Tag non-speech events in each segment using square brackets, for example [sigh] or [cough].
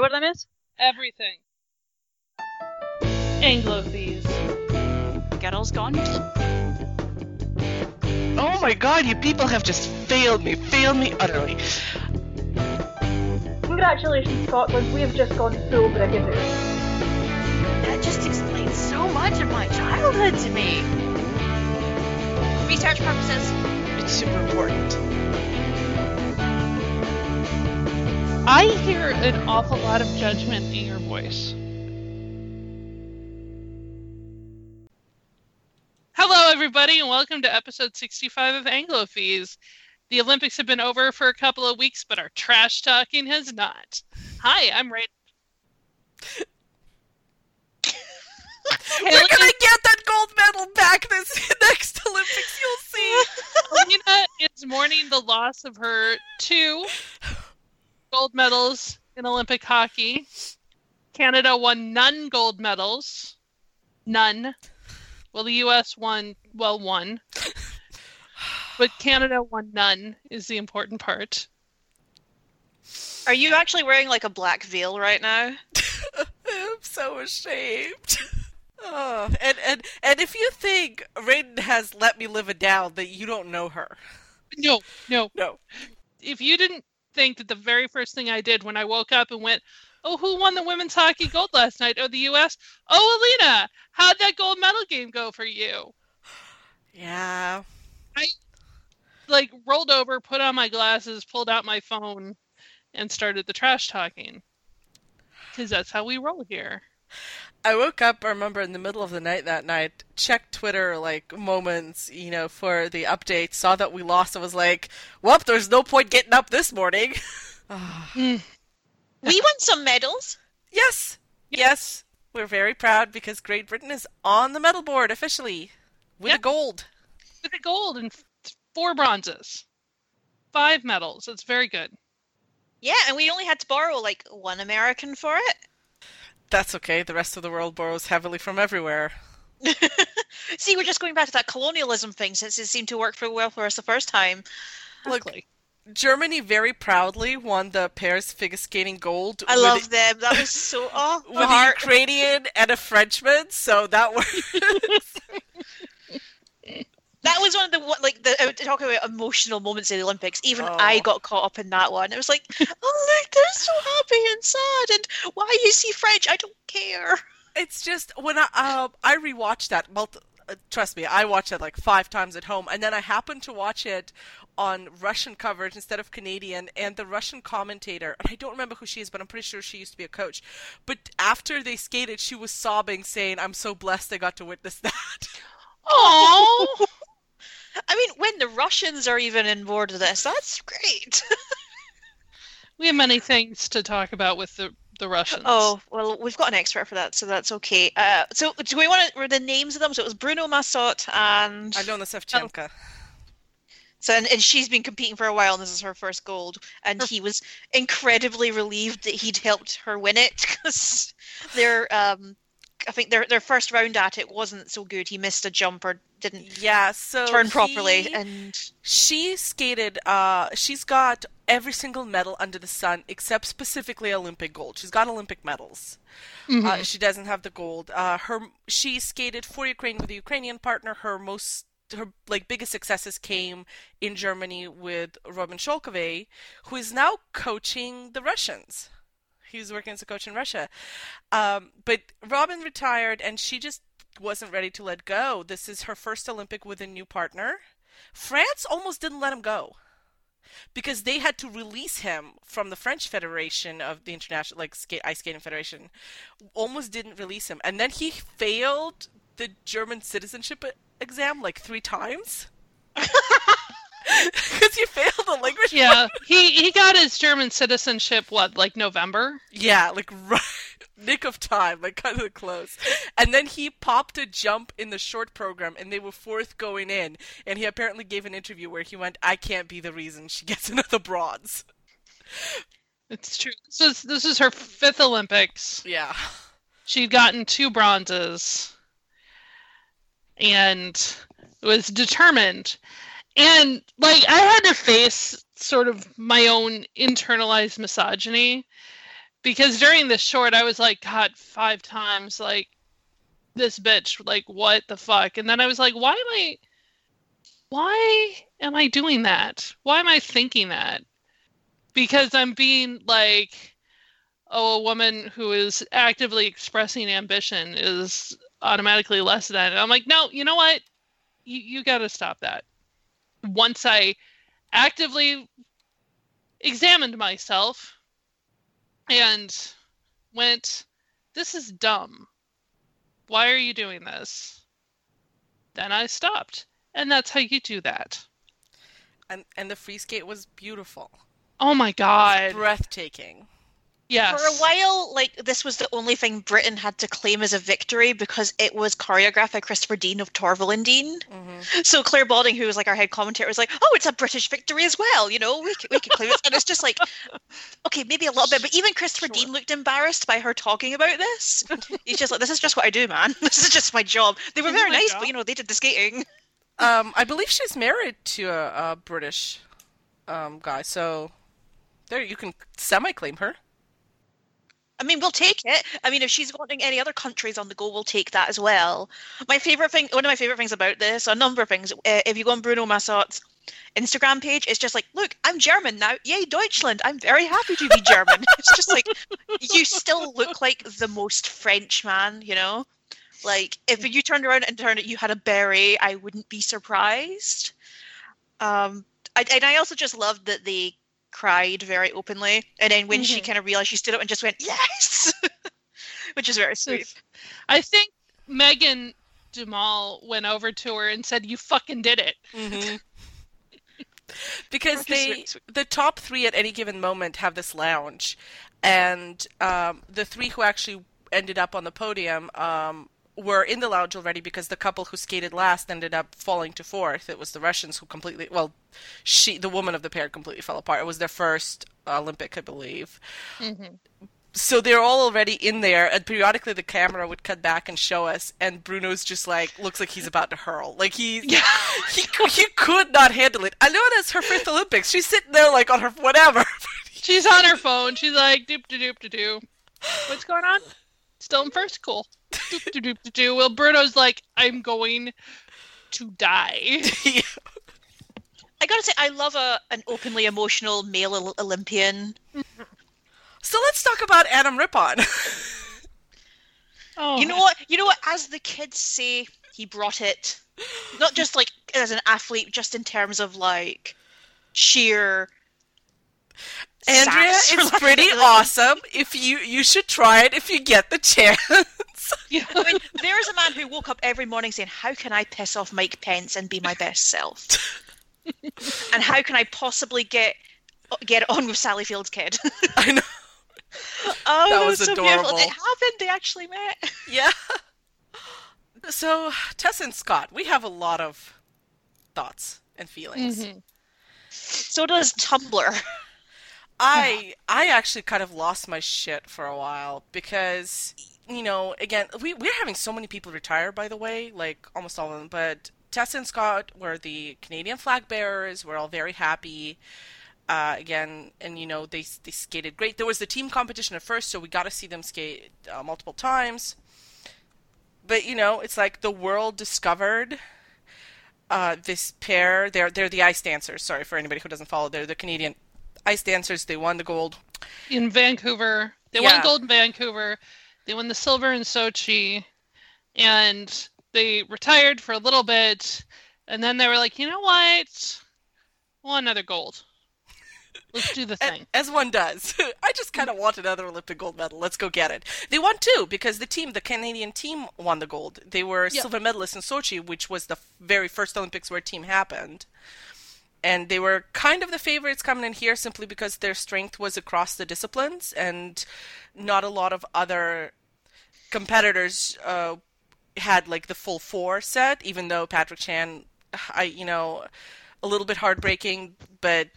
What I miss? Everything. Anglo fees. Gettle's gone. Oh my god, you people have just failed me, failed me utterly. Congratulations, Scotland. We have just gone full Brigadoon. That just explains so much of my childhood to me. Research purposes. It's super important. I hear an awful lot of judgment in your voice. Hello, everybody, and welcome to episode 65 of Anglo Fees. The Olympics have been over for a couple of weeks, but our trash talking has not. Hi, I'm Ray. We're gonna get that gold medal back this [laughs] next Olympics. You'll see. Alina is mourning the loss of her two gold medals in Olympic hockey. Canada won none gold medals. None. Well, the U.S. won, well, one. But Canada won none, is the important part. Are you actually wearing like a black veil right now? [laughs] I'm so ashamed. Oh, and and and if you think Raiden has let me live it down, that you don't know her. No, no. No. If you didn't think that the very first thing I did when I woke up and went, oh, who won the women's hockey gold last night? Oh, the U.S. Oh, Alina, how'd that gold medal game go for you? Yeah. I like rolled over, put on my glasses, pulled out my phone, and started the trash talking. Because that's how we roll here. I woke up, I remember, in the middle of the night that night, checked Twitter, like, moments, you know, for the update, saw that we lost, and was like, well, there's no point getting up this morning. Ah. [laughs] We won some medals. yes, yes, we're very proud because Great Britain is on the medal board officially with Yeah. a gold. With a gold and four bronzes, five medals. It's very good. Yeah, and we only had to borrow like one American for That's okay, the rest of the world borrows heavily from everywhere. [laughs] See, we're just going back to that colonialism thing since it seemed to work pretty well for us the first time. Look, Exactly. Germany very proudly won the pairs figure skating gold. I with love them. That was so [laughs] oh, with my a. Ukrainian and a Frenchman, so that [laughs] was That was one of the like the uh, talking about emotional moments in the Olympics. Even Oh. I got caught up in that one. It was like, [laughs] oh look, they're so happy and sad, and why is he French? I don't care. it's just when I uh, I rewatched that. Multi- uh, trust me, I watched it like five times at home, and then I happened to watch it on Russian coverage instead of Canadian. And the Russian commentator, and I don't remember who she is, but I'm pretty sure she used to be a coach. But after they skated, she was sobbing, saying, "I'm so blessed I got to witness that." Oh, [laughs] I mean, when the Russians are even in board of this, that's great. [laughs] we have many things to talk about with the the Russians. oh well, we've got an expert for that, so that's okay. Uh, so do we want to? Were the names of them? So it was Bruno Massot and Aliona Savchenko. So and, and she's been competing for a while, and this is her first gold. And he was incredibly relieved that he'd helped her win it because [laughs] their um, I think their their first round at it wasn't so good. He missed a jump or didn't Yeah, so turn properly, he- and She skated. Uh, she's got every single medal under the sun except specifically Olympic gold. She's got Olympic medals. Mhm. Uh, she doesn't have the gold. Uh, her she skated for Ukraine with a Ukrainian partner. Her most her like biggest successes came in Germany with Robin Szolkowy, who is now coaching the Russians. He's working as a coach in Russia. Um, but Robin retired, and she just wasn't ready to let go. This is her first Olympic with a new partner. France almost didn't let him go because they had to release him from the French Federation of the international like skate ice skating federation. Almost didn't release him, and then he failed the German citizenship exam like three times [laughs] [laughs] because you failed the language. yeah, he he got his German citizenship what like November. Yeah, like [laughs] right, nick of time, like kind of close. And then he popped a jump in the short program, and they were fourth going in. And he apparently gave an interview where he went, "I can't be the reason she gets [laughs] another bronze." It's true. This is this is her fifth Olympics. Yeah. She'd gotten two bronzes, and was determined. And like I had to face sort of my own internalized misogyny because during this short I was like, God, five times like this bitch, like what the fuck? And then I was like, why am I why am I doing that? Why am I thinking that? Because I'm being like, oh, a woman who is actively expressing ambition is automatically less than. And I'm like, no, you know what? You you got to stop that. Once I actively examined myself and went, this is dumb. Why are you doing this? Then I stopped. And that's how you do that. And and the free skate was beautiful. Oh my god. Breathtaking. Yes. For a while, like this was the only thing Britain had to claim as a victory because it was choreographed by Christopher Dean of Torvill and Dean. hmm So Clare Balding, who was like our head commentator, was like, "Oh, it's a British victory as well. You know, we can, we can claim it." And it's just like, [laughs] okay, maybe a little bit, but even Christopher Sure. Dean looked embarrassed by her talking about this. [laughs] He's just like, "This is just what I do, man. [laughs] This is just my job." They were very nice, job. but you know, they did the skating. Um, I believe she's married to a, a British um, guy, so there you can semi-claim her. I mean, we'll take it. I mean, if she's wanting any other countries on the go, we'll take that as well. My favorite thing, one of my favorite things about this, a number of things. Uh, if you go on Bruno Massot's Instagram page, it's just like, look, I'm German now. Yay, Deutschland! I'm very happy to be German. [laughs] it's just like you still look like the most French man, you know. Like if you turned around and turned it, you had a beret, I wouldn't be surprised. Um, I, and I also just loved that they cried very openly, and then when she Mhm. kind of realized, she stood up and just went yes, [laughs] which is very sweet. I think Meagan Duhamel went over to her and said, "You fucking did it." hmm [laughs] because they the top three at any given moment have this lounge, and um, the three who actually ended up on the podium um, were in the lounge already because the couple who skated last ended up falling to fourth. It was the Russians who completely well, she the woman of the pair completely fell apart. It was their first Olympic, I believe. Mm-hmm. so they're all already in there and periodically the camera would cut back and show us and bruno's just like looks like he's about to hurl like he [laughs] Yeah. he, he could not handle it i know that's her fifth olympics she's sitting there like on her whatever [laughs] She's on her phone. She's like, "Doop doop de doo." What's going on? Still in first. Cool. Doop de doop de doo. Well, Bruno's like, "I'm going to die." [laughs] I gotta say, I love a an openly emotional male Olympian. so let's talk about adam rippon [laughs] Oh, You know what? You know what? As the kids say, he brought it. Not just like as an athlete, just in terms of like sheer. Andrea it's pretty [laughs] awesome if you you should try it if you get the chance [laughs] Yeah. I mean, there is a man who woke up every morning saying, "How can I piss off Mike Pence and be my best self? [laughs] and how can I possibly get get on with Sally Field's kid?" i know oh, That was so beautiful. adorable. It happened. They actually met. yeah so tess and scott we have a lot of thoughts and feelings Mhm. So does Tumblr. I I actually kind of lost my shit for a while because you know again we we're having so many people retire by the way like almost all of them but Tessa and Scott were the Canadian flag bearers. We're all very happy. Uh, again and you know they they skated great. There was the team competition at first so we got to see them skate uh, multiple times. But you know it's like the world discovered uh, this pair. They're they're the ice dancers. Sorry for anybody who doesn't follow. They're the Canadian ice dancers they won the gold in Vancouver. They Yeah. won gold in Vancouver. They won the silver in Sochi, and they retired for a little bit, and then they were like, you know what? Want another gold. Let's do the [laughs] thing. As one does. [laughs] I just kind of want another Olympic gold medal. Let's go get it. They won two because the team, the Canadian team, won the gold. They were silver medalists in Sochi, which was the very first Olympics where a team happened. And they were kind of the favorites coming in here simply because their strength was across the disciplines and not a lot of other competitors uh, had like the full four set, even though Patrick Chan, I, you know, a little bit heartbreaking, but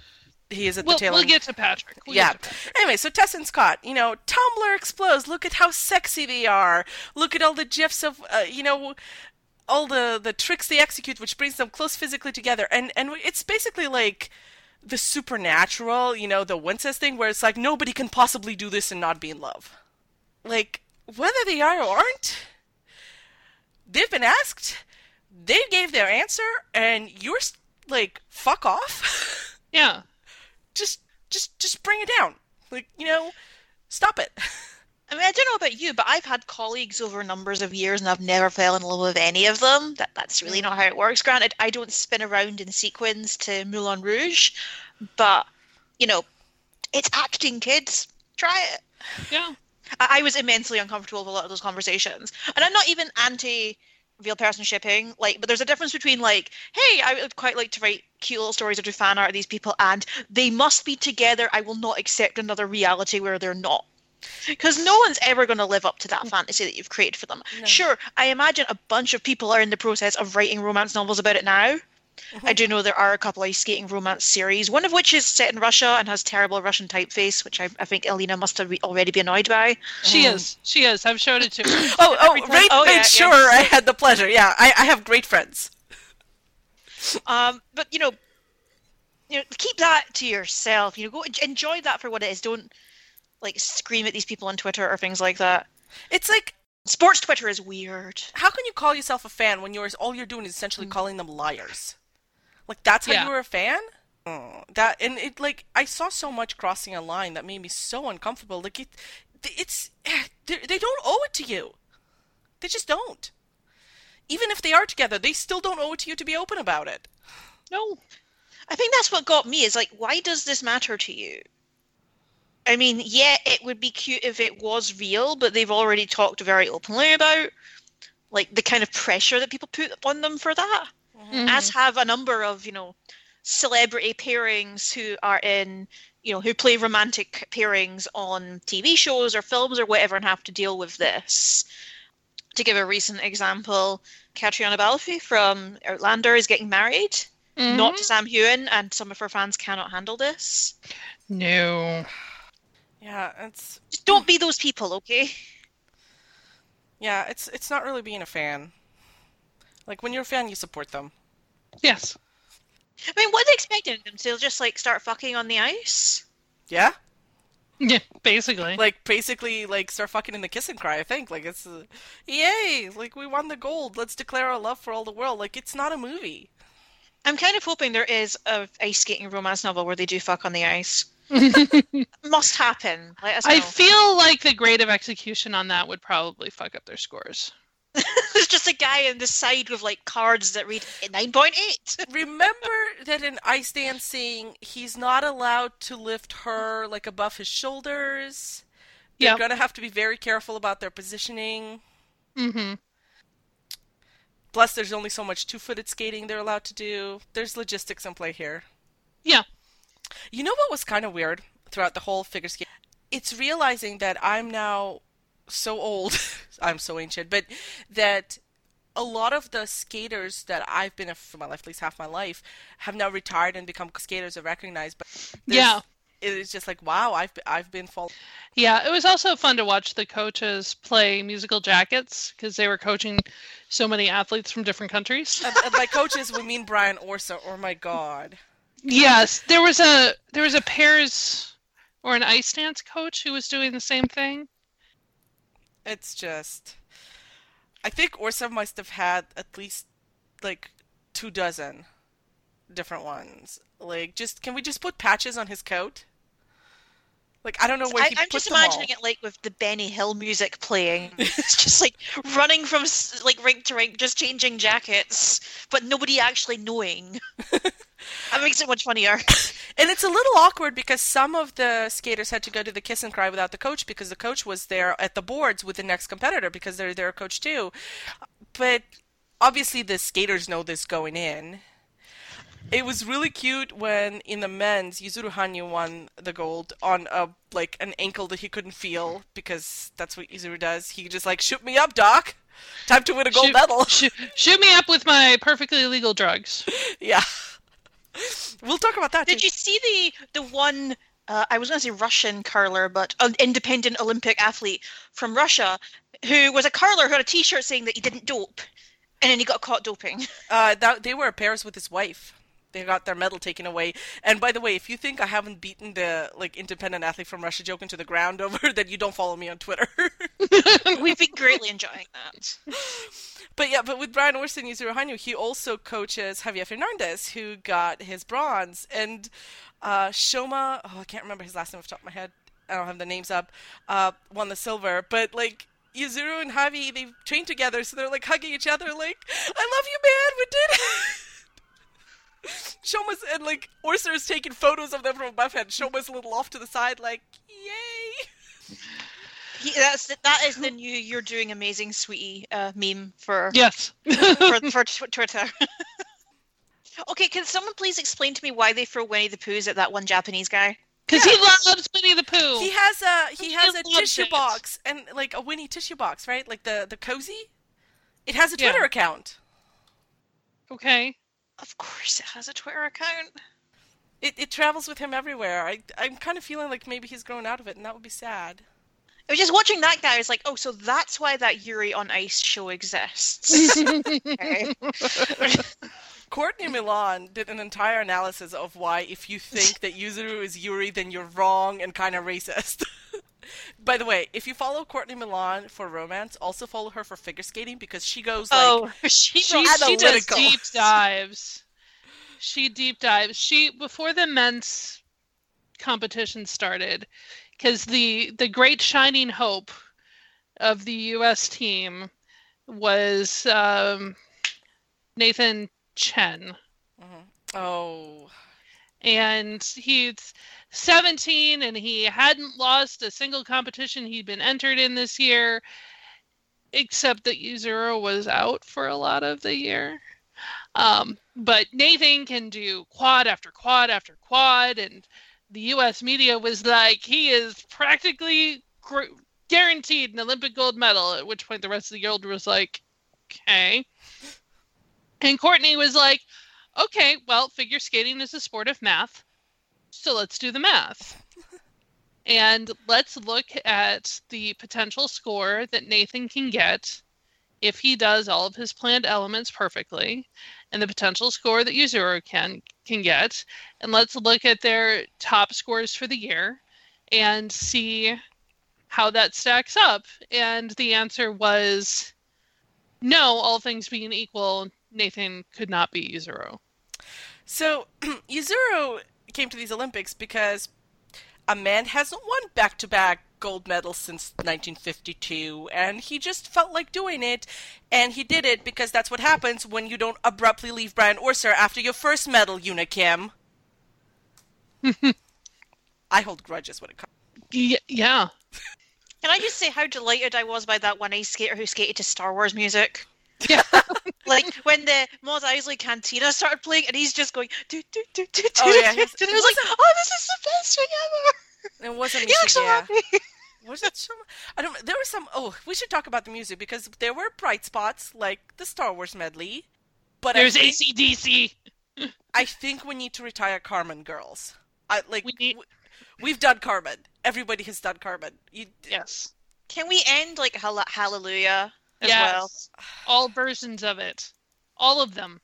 he is at We'll, the tail we'll end. get to Patrick. We'll Yeah. to Patrick. Anyway, so Tess and Scott, you know, Tumblr explodes. Look at how sexy they are. Look at all the gifs of, uh, you know, all the the tricks they execute, which brings them close physically together. And and it's basically like the supernatural, you know, the Wincest thing where it's like nobody can possibly do this and not be in love. Like, whether they are or aren't, they've been asked, they gave their answer, and you're like, fuck off. Yeah. [laughs] just, just, just bring it down. Like, you know, stop it. [laughs] I mean, I don't know about you, but I've had colleagues over numbers of years and I've never fell in love with any of them. That that's really not how it works. Granted, I don't spin around in sequins to Moulin Rouge, but you know, it's acting, kids. Try it. Yeah. I, I was immensely uncomfortable with a lot of those conversations, and I'm not even anti real person shipping. Like, but there's a difference between like, hey, I would quite like to write cute little stories or do fan art of these people, and they must be together. I will not accept another reality where they're not. Because no one's ever going to live up to that mm. fantasy that you've created for them. No. Sure, I imagine a bunch of people are in the process of writing romance novels about it now. I uh-huh. do know there are a couple of ice skating romance series, one of which is set in Russia and has terrible Russian typeface, which I, I think Elena must have re- already be annoyed by. She uh-huh. is. She is. I've showed it to her. [coughs] Oh, oh, Every right, oh, made yeah, yeah. sure I had the pleasure. Yeah, I, I have great friends. Um, but you know, you know, keep that to yourself. You know, go enjoy that for what it is. Don't like scream at these people on Twitter or things like that. It's like, Sports Twitter is weird. how can you call yourself a fan when you're all you're doing is essentially mm. calling them liars? Like that's how Yeah. you were a fan? Oh, that and it like I saw so much crossing a line that made me so uncomfortable. Like it, it's [sighs] they they don't owe it to you. They just don't. Even if they are together, they still don't owe it to you to be open about it. No. I think that's what got me is like, why does this matter to you? I mean, yeah, it would be cute if it was real, but they've already talked very openly about like the kind of pressure that people put on them for that. Mhm. as have a number of you know celebrity pairings who are in you know who play romantic pairings on TV shows or films or whatever and have to deal with this. To give a recent example, Catriona Balfe from Outlander is getting married, not Mhm. to Sam Heughan, and some of her fans cannot handle this. No. Yeah, it's Just don't be those people, okay? yeah, it's it's not really being a fan. Like when you're a fan, you support them. Yes. I mean, what are they expecting them to just like start fucking on the ice? Yeah, Yeah. Basically. like basically like start fucking in the kiss and cry. I think like it's uh, yay, like we won the gold. Let's declare our love for all the world. Like it's not a movie. I'm kind of hoping there is a ice skating romance novel where they do fuck on the ice. [laughs] Must happen. Let us know. I feel like the grade of execution on that would probably fuck up their scores. [laughs] There's just a guy on the side with like cards that read 9.8. [laughs] Remember that in ice dancing, he's not allowed to lift her like above his shoulders. They're Yeah. gonna have to be very careful about their positioning. Mm-hmm. Plus, there's only so much two-footed skating they're allowed to do. There's logistics in play here. Yeah. You know what was kind of weird throughout the whole figure skating? It's realizing that I'm now so old. [laughs] I'm so ancient, but that a lot of the skaters that I've been for my life, at least half my life, have now retired and become skaters are recognized. But Yeah. it is just like wow, I've I've been following. Yeah, it was also fun to watch the coaches play musical jackets because they were coaching so many athletes from different countries. and, and by coaches, we mean Brian Orser. Oh my god. Yes, there was a there was a pairs or an ice dance coach who was doing the same thing. It's just. I think Orser must have had at least like two dozen different ones. Like, just can we just put patches on his coat? Like, I don't know where I, he I'm put just them all. imagining it like with the Benny Hill music playing. [laughs] it's just like running from like rink to rink, just changing jackets, but nobody actually knowing. [laughs] that makes it much funnier. [laughs] And it's a little awkward because some of the skaters had to go to the kiss and cry without the coach because the coach was there at the boards with the next competitor because they're their coach too. But obviously the skaters know this going in. It was really cute when in the men's Yuzuru Hanyu won the gold on a like an ankle that he couldn't feel because that's what Yuzuru does. He just like shoot me up, doc. Time to win a gold shoot, medal. Shoot, shoot me up with my perfectly legal drugs. [laughs] yeah. We'll talk about that. Did too. you see the the one? Uh, I was going to say Russian curler, but an independent Olympic athlete from Russia who was a curler who had a T-shirt saying that he didn't dope, and then he got caught doping. [laughs] Uh, that they were a pairs with his wife. They got their medal taken away. And by the way, if you think I haven't beaten the like independent athlete from Russia joke into the ground over, [laughs] then you don't follow me on Twitter. [laughs] We've been greatly enjoying that. [laughs] But yeah, but with Brian Orson Yuzuru Hanyu, he also coaches Javier Fernandez, who got his bronze, and uh, Shoma. Oh, I can't remember his last name off the top of my head. I don't have the names up. Uh, won the silver, but like Yuzuru and Javi, they trained together, so they're like hugging each other, like, "I love you, man. We did it." [laughs] Shoma's and like Orser's taking photos of them from above, and Shoma's a little off to the side, like, "Yay!" He, that's the, that is the new "You're doing amazing, sweetie" uh, meme for Yes. for, [laughs] for tw- Twitter. [laughs] okay, can someone please explain to me why they throw Winnie the Poohs at that one Japanese guy? Because he loves Winnie the Pooh. He has a he He has a tissue it. box and like a Winnie tissue box, right? Like the the cozy. It has a Yeah. Twitter account. Okay. Of course, it has a Twitter account. It it travels with him everywhere. I I'm kind of feeling like maybe he's grown out of it, and that would be sad. I was just watching that guy. I was like, oh, so that's why that Yuri on Ice show exists. [laughs] [laughs] Courtney Milan did an entire analysis of why, if you think that Yuzuru is Yuri, then you're wrong and kind of racist. [laughs] By the way, if you follow Courtney Milan for romance, also follow her for figure skating because she goes like oh, [laughs] she, she, she does deep dives. She deep dives. She before the men's competition started, because the the great shining hope of the U.S. team was um, Nathan Chen, oh and he's 17 and he hadn't lost a single competition he'd been entered in this year, except that Yuzuru was out for a lot of the year. Um, but Nathan can do quad after quad after quad, and the U.S. media was like, he is practically gr- guaranteed an Olympic gold medal. At which point, the rest of the world was like, okay. And Courtney was like, okay, well, figure skating is a sport of math, so let's do the math. [laughs] and let's look at the potential score that Nathan can get if he does all of his planned elements perfectly, and the potential score that Yuzuru can can get, and let's look at their top scores for the year and see how that stacks up. And the answer was no, all things being equal, Nathan could not be Yuzuru. So, [clears throat] Yuzuru came to these Olympics because a man hasn't won back to back gold medals since 1952, and he just felt like doing it, and he did it because that's what happens when you don't abruptly leave Brian Orser after your first medal, Yuna Kim. [laughs] I hold grudges when it comes. Y- yeah. Can I just say how delighted I was by that one ice skater who skated to Star Wars music? Yeah. [laughs] Oh, [laughs] like when the Mos Eisley Cantina started playing, and he's just going. Do, do, do, do, Oh, do, yeah, do, he's- do, and I was like, "Oh, this is the best thing ever!" It wasn't [laughs] He looks so yeah. happy. Was it some? I don't. There were some. Oh, we should talk about the music because there were bright spots like the Star Wars medley. But There's I think, ACDC. I think we need to retire Carmen, girls. I like. We need- w- We've done Carmen. Everybody has done Carmen. You, Yes. Can we end like Hallelujah as yes. well? All versions of it. All of them.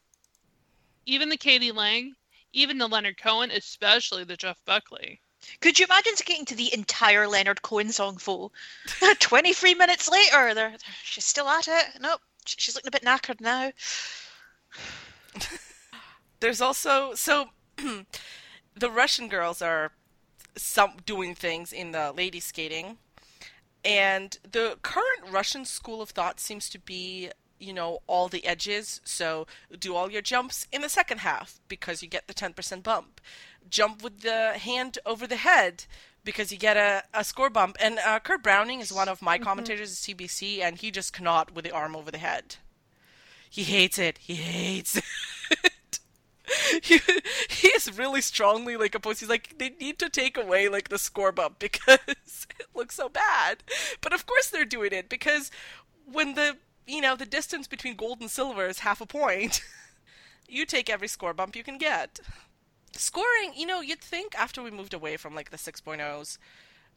Even the k.d. lang, even the Leonard Cohen, especially the Jeff Buckley. Could you imagine getting to the entire Leonard Cohen song full? [laughs] 23 minutes later, they're, they're- she's still at it. Nope, she's looking a bit knackered now. [sighs] there's also so [clears throat] the Russian girls are some doing things in the lady skating, and the current Russian school of thought seems to be you know all the edges. So do all your jumps in the second half because you get the ten percent bump. Jump with the hand over the head because you get a, a score bump. And uh, Kurt Browning is one of my commentators at CBC, and he just cannot with the arm over the head. He hates it. He hates it. [laughs] [laughs] he, he is really strongly like opposed. He's like they need to take away like the score bump [laughs] because it looks so bad. But of course they're doing it because when the you know the distance between gold and silver is half a point, [laughs] you take every score bump you can get. Scoring, you know, you'd think after we moved away from like the 6.0s,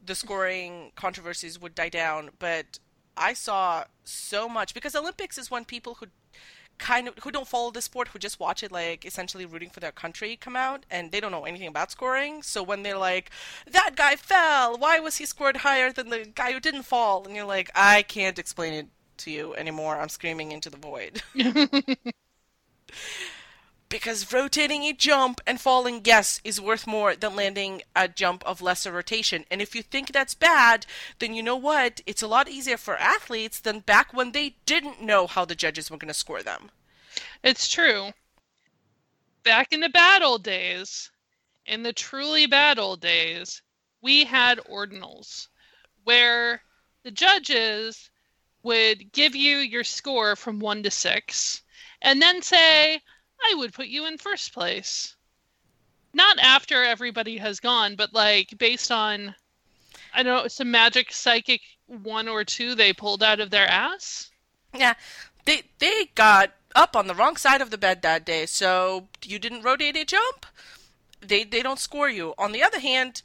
the scoring controversies would die down, but I saw so much because Olympics is when people who kind of who don't follow the sport, who just watch it like essentially rooting for their country come out and they don't know anything about scoring. So when they're like, that guy fell, why was he scored higher than the guy who didn't fall? And you're like, I can't explain it to you anymore. I'm screaming into the void. [laughs] [laughs] because rotating a jump and falling, yes, is worth more than landing a jump of lesser rotation. And if you think that's bad, then you know what? It's a lot easier for athletes than back when they didn't know how the judges were going to score them. It's true. Back in the bad old days, in the truly bad old days, we had ordinals where the judges would give you your score from one to six and then say, I would put you in first place. Not after everybody has gone, but like based on I don't know, some magic psychic one or two they pulled out of their ass. Yeah. They they got up on the wrong side of the bed that day, so you didn't rotate a jump. They they don't score you. On the other hand,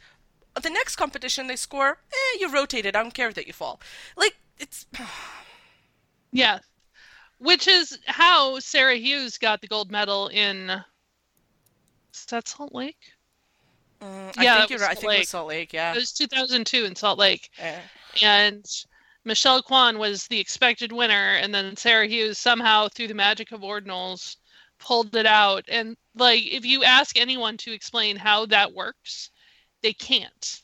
the next competition they score, eh, you rotated. I don't care that you fall. Like it's [sighs] Yeah. Which is how Sarah Hughes got the gold medal in is that Salt Lake? Mm, Yeah, I think you're right. I think it was Lake. Salt Lake. Yeah. It was 2002 in Salt Lake. Eh. and Michelle Kwan was the expected winner, and then Sarah Hughes somehow, through the magic of ordinals, pulled it out. And like, if you ask anyone to explain how that works, they can't.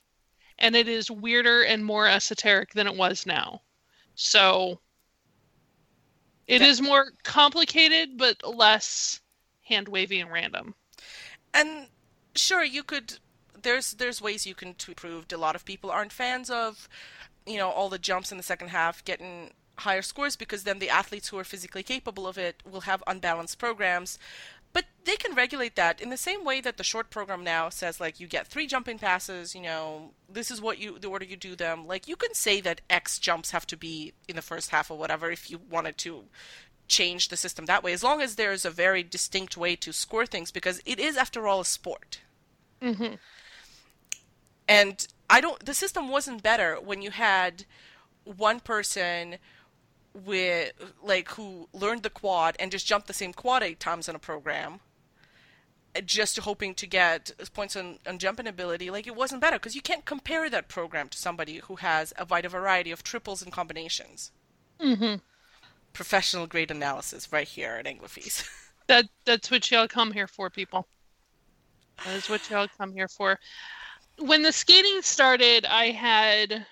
And it is weirder and more esoteric than it was now. So it Yeah. is more complicated, but less hand wavy and random. and sure you could there's there's ways you can improve a lot of people aren't fans of you know all the jumps in the second half getting higher scores because then the athletes who are physically capable of it will have unbalanced programs but they can regulate that in the same way that the short program now says like you get three jumping passes you know this is what you the order you do them. Like you can say that x jumps have to be in the first half or whatever if you wanted to change the system that way as long as there's a very distinct way to score things because it is after all a sport. Hmm and I don't the system wasn't better when you had one person with like who learned the quad and just jumped the same quad eight times in a program just hoping to get points on, on jumping ability like it wasn't better because you can't compare that program to somebody who has a wide variety of triples and combinations mm-hmm. professional grade analysis right here at Anglophies. [laughs] That that's what y'all come here for, people. That is what y'all come here for. When the skating started, I had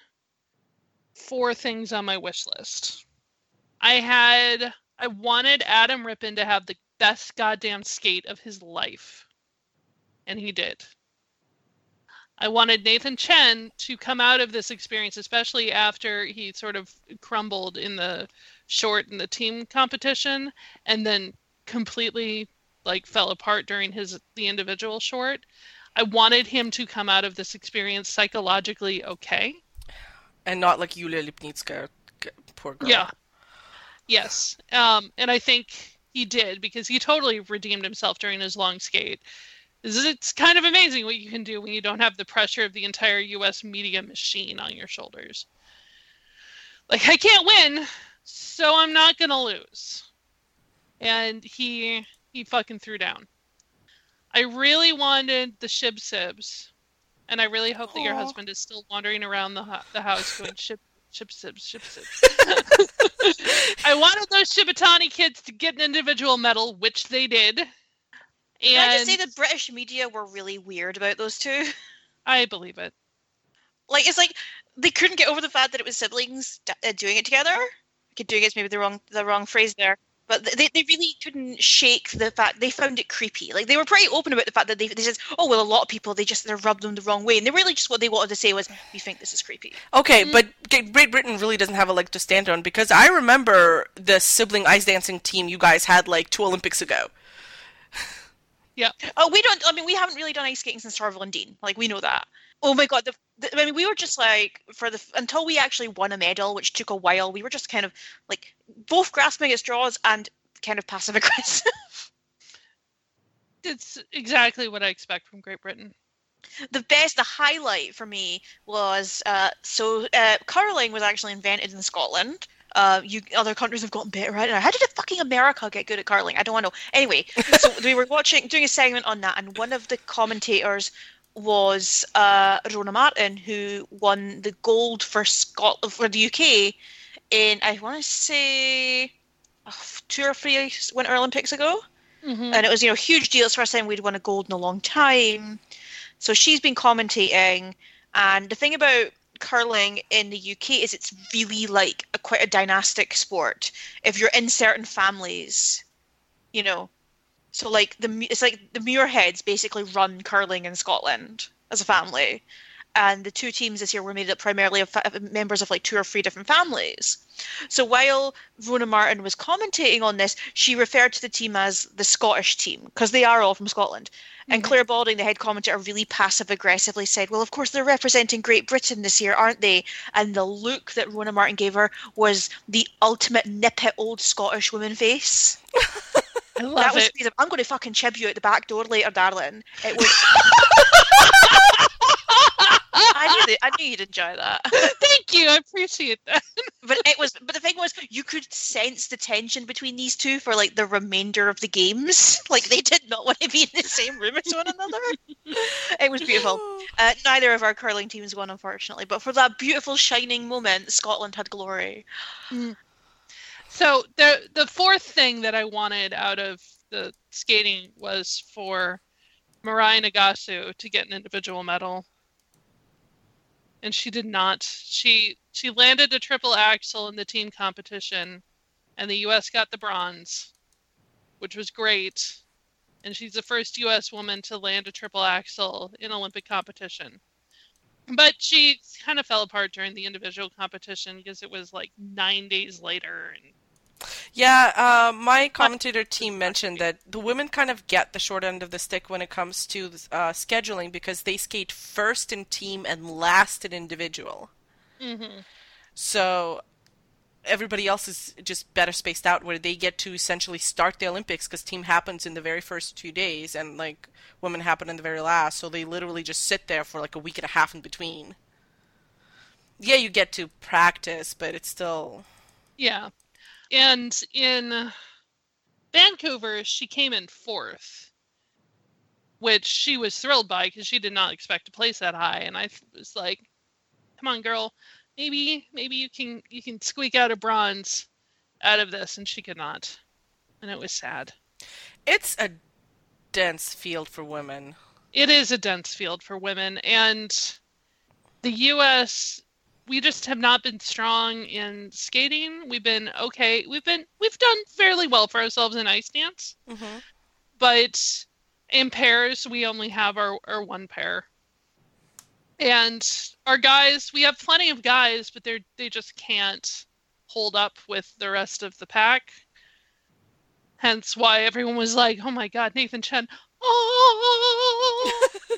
four things on my wish list. I had I wanted Adam Rippon to have the best goddamn skate of his life. And he did. I wanted Nathan Chen to come out of this experience, especially after he sort of crumbled in the short in the team competition and then completely like fell apart during his the individual short. I wanted him to come out of this experience psychologically okay. and not like Yulia Lipnitska, poor girl. Yeah. Yes. Um, and I think he did because he totally redeemed himself during his long skate. It's- kind of amazing what you can do when you don't have the pressure of the entire US media machine on your shoulders. Like, I can't win, so I'm not going to lose. And he he fucking threw down. I really wanted the shib sibs. And I really hope that your husband is still wandering around the, the house going shib shib sibs, shib sibs. [laughs] [laughs] I wanted those Shibutani kids to get an individual medal, which they did. And Can I just say the British media were really weird about those two? I believe it. Like, it's like they couldn't get over the fact that it was siblings d- uh, doing it together. Okay, doing it's maybe the wrong the wrong phrase there, but they, they really couldn't shake the fact they found it creepy. Like they were pretty open about the fact that they they said, "Oh well, a lot of people they just they're rubbed them the wrong way," and they really just what they wanted to say was, "We think this is creepy." Okay, mm. but Great Britain really doesn't have a leg to stand on because I remember the sibling ice dancing team you guys had like two Olympics ago. Yeah. Oh, we don't. I mean, we haven't really done ice skating since Torvill and Dean. Like we know that. Oh my god! The, the, I mean, we were just like for the until we actually won a medal, which took a while. We were just kind of like both grasping at straws and kind of passive [laughs] aggressive. It's exactly what I expect from Great Britain. the best, the highlight for me was uh, so uh, curling was actually invented in Scotland. uh, you other countries have gotten better at it. How did fucking America get good at curling? I don't want to know. Anyway, so [laughs] we were watching, doing a segment on that, and one of the commentators was uh, Rhona Martin, who won the gold for Scotland for the UK in I want to say uh, two or three Winter Olympics ago, Mhm. and it was you know a huge deal. It's the first time we'd won a gold in a long time. So she's been commentating, and the thing about curling in the UK is it's really like a quite a dynastic sport. If you're in certain families, you know, so like the it's like the Muirheads basically run curling in Scotland as a family, and the two teams this year were made up primarily of fa- members of like two or three different families. So while Rhona Martin was commentating on this, she referred to the team as the Scottish team because they are all from Scotland. And mm-hmm. Clare Balding, the head commentator, really passive aggressively said, Well, of course, they're representing Great Britain this year, aren't they? And the look that Rhona Martin gave her was the ultimate nip it old Scottish woman face. [laughs] I love that was it. I'm going to fucking chib you out the back door later, darling. It was. I knew that, I knew you'd enjoy that. [laughs] Thank you. I appreciate that. But it was. But the thing was, you could sense the tension between these two for like the remainder of the games. [laughs] Like they did not want to be in the same room as one another. It was beautiful. Uh, neither of our curling teams won, unfortunately. But for that beautiful shining moment, Scotland had glory. So the the fourth thing that I wanted out of the skating was for Mirai Nagasu to get an individual medal. And she did not. She she landed a triple axel in the team competition and the US got the bronze, which was great. And she's the first US woman to land a triple axel in Olympic competition. But she kind of fell apart during the individual competition because it was like 9 days later and Yeah, uh, my commentator team mentioned that the women kind of get the short end of the stick when it comes to uh, scheduling because they skate first in team and last in individual. Mhm. So everybody else is just better spaced out where they get to essentially start the Olympics because team happens in the very first two days and like women happen in the very last. So they literally just sit there for like a week and a half in between. Yeah, you get to practice, but it's still. Yeah. And in Vancouver, she came in fourth, which she was thrilled by because she did not expect to place that high. And I was like, "Come on, girl, maybe maybe you can you can squeak out a bronze out of this." And she could not, and it was sad. It's a dense field for women. It is a dense field for women, and the U.S. We just have not been strong in skating. We've been okay. We've been we've done fairly well for ourselves in ice dance, Mm-hmm. but in pairs we only have our, our one pair. And our guys, we have plenty of guys, but they're they just can't hold up with the rest of the pack. Hence why everyone was like, "Oh my God, Nathan Chen!" [laughs] Oh, [laughs]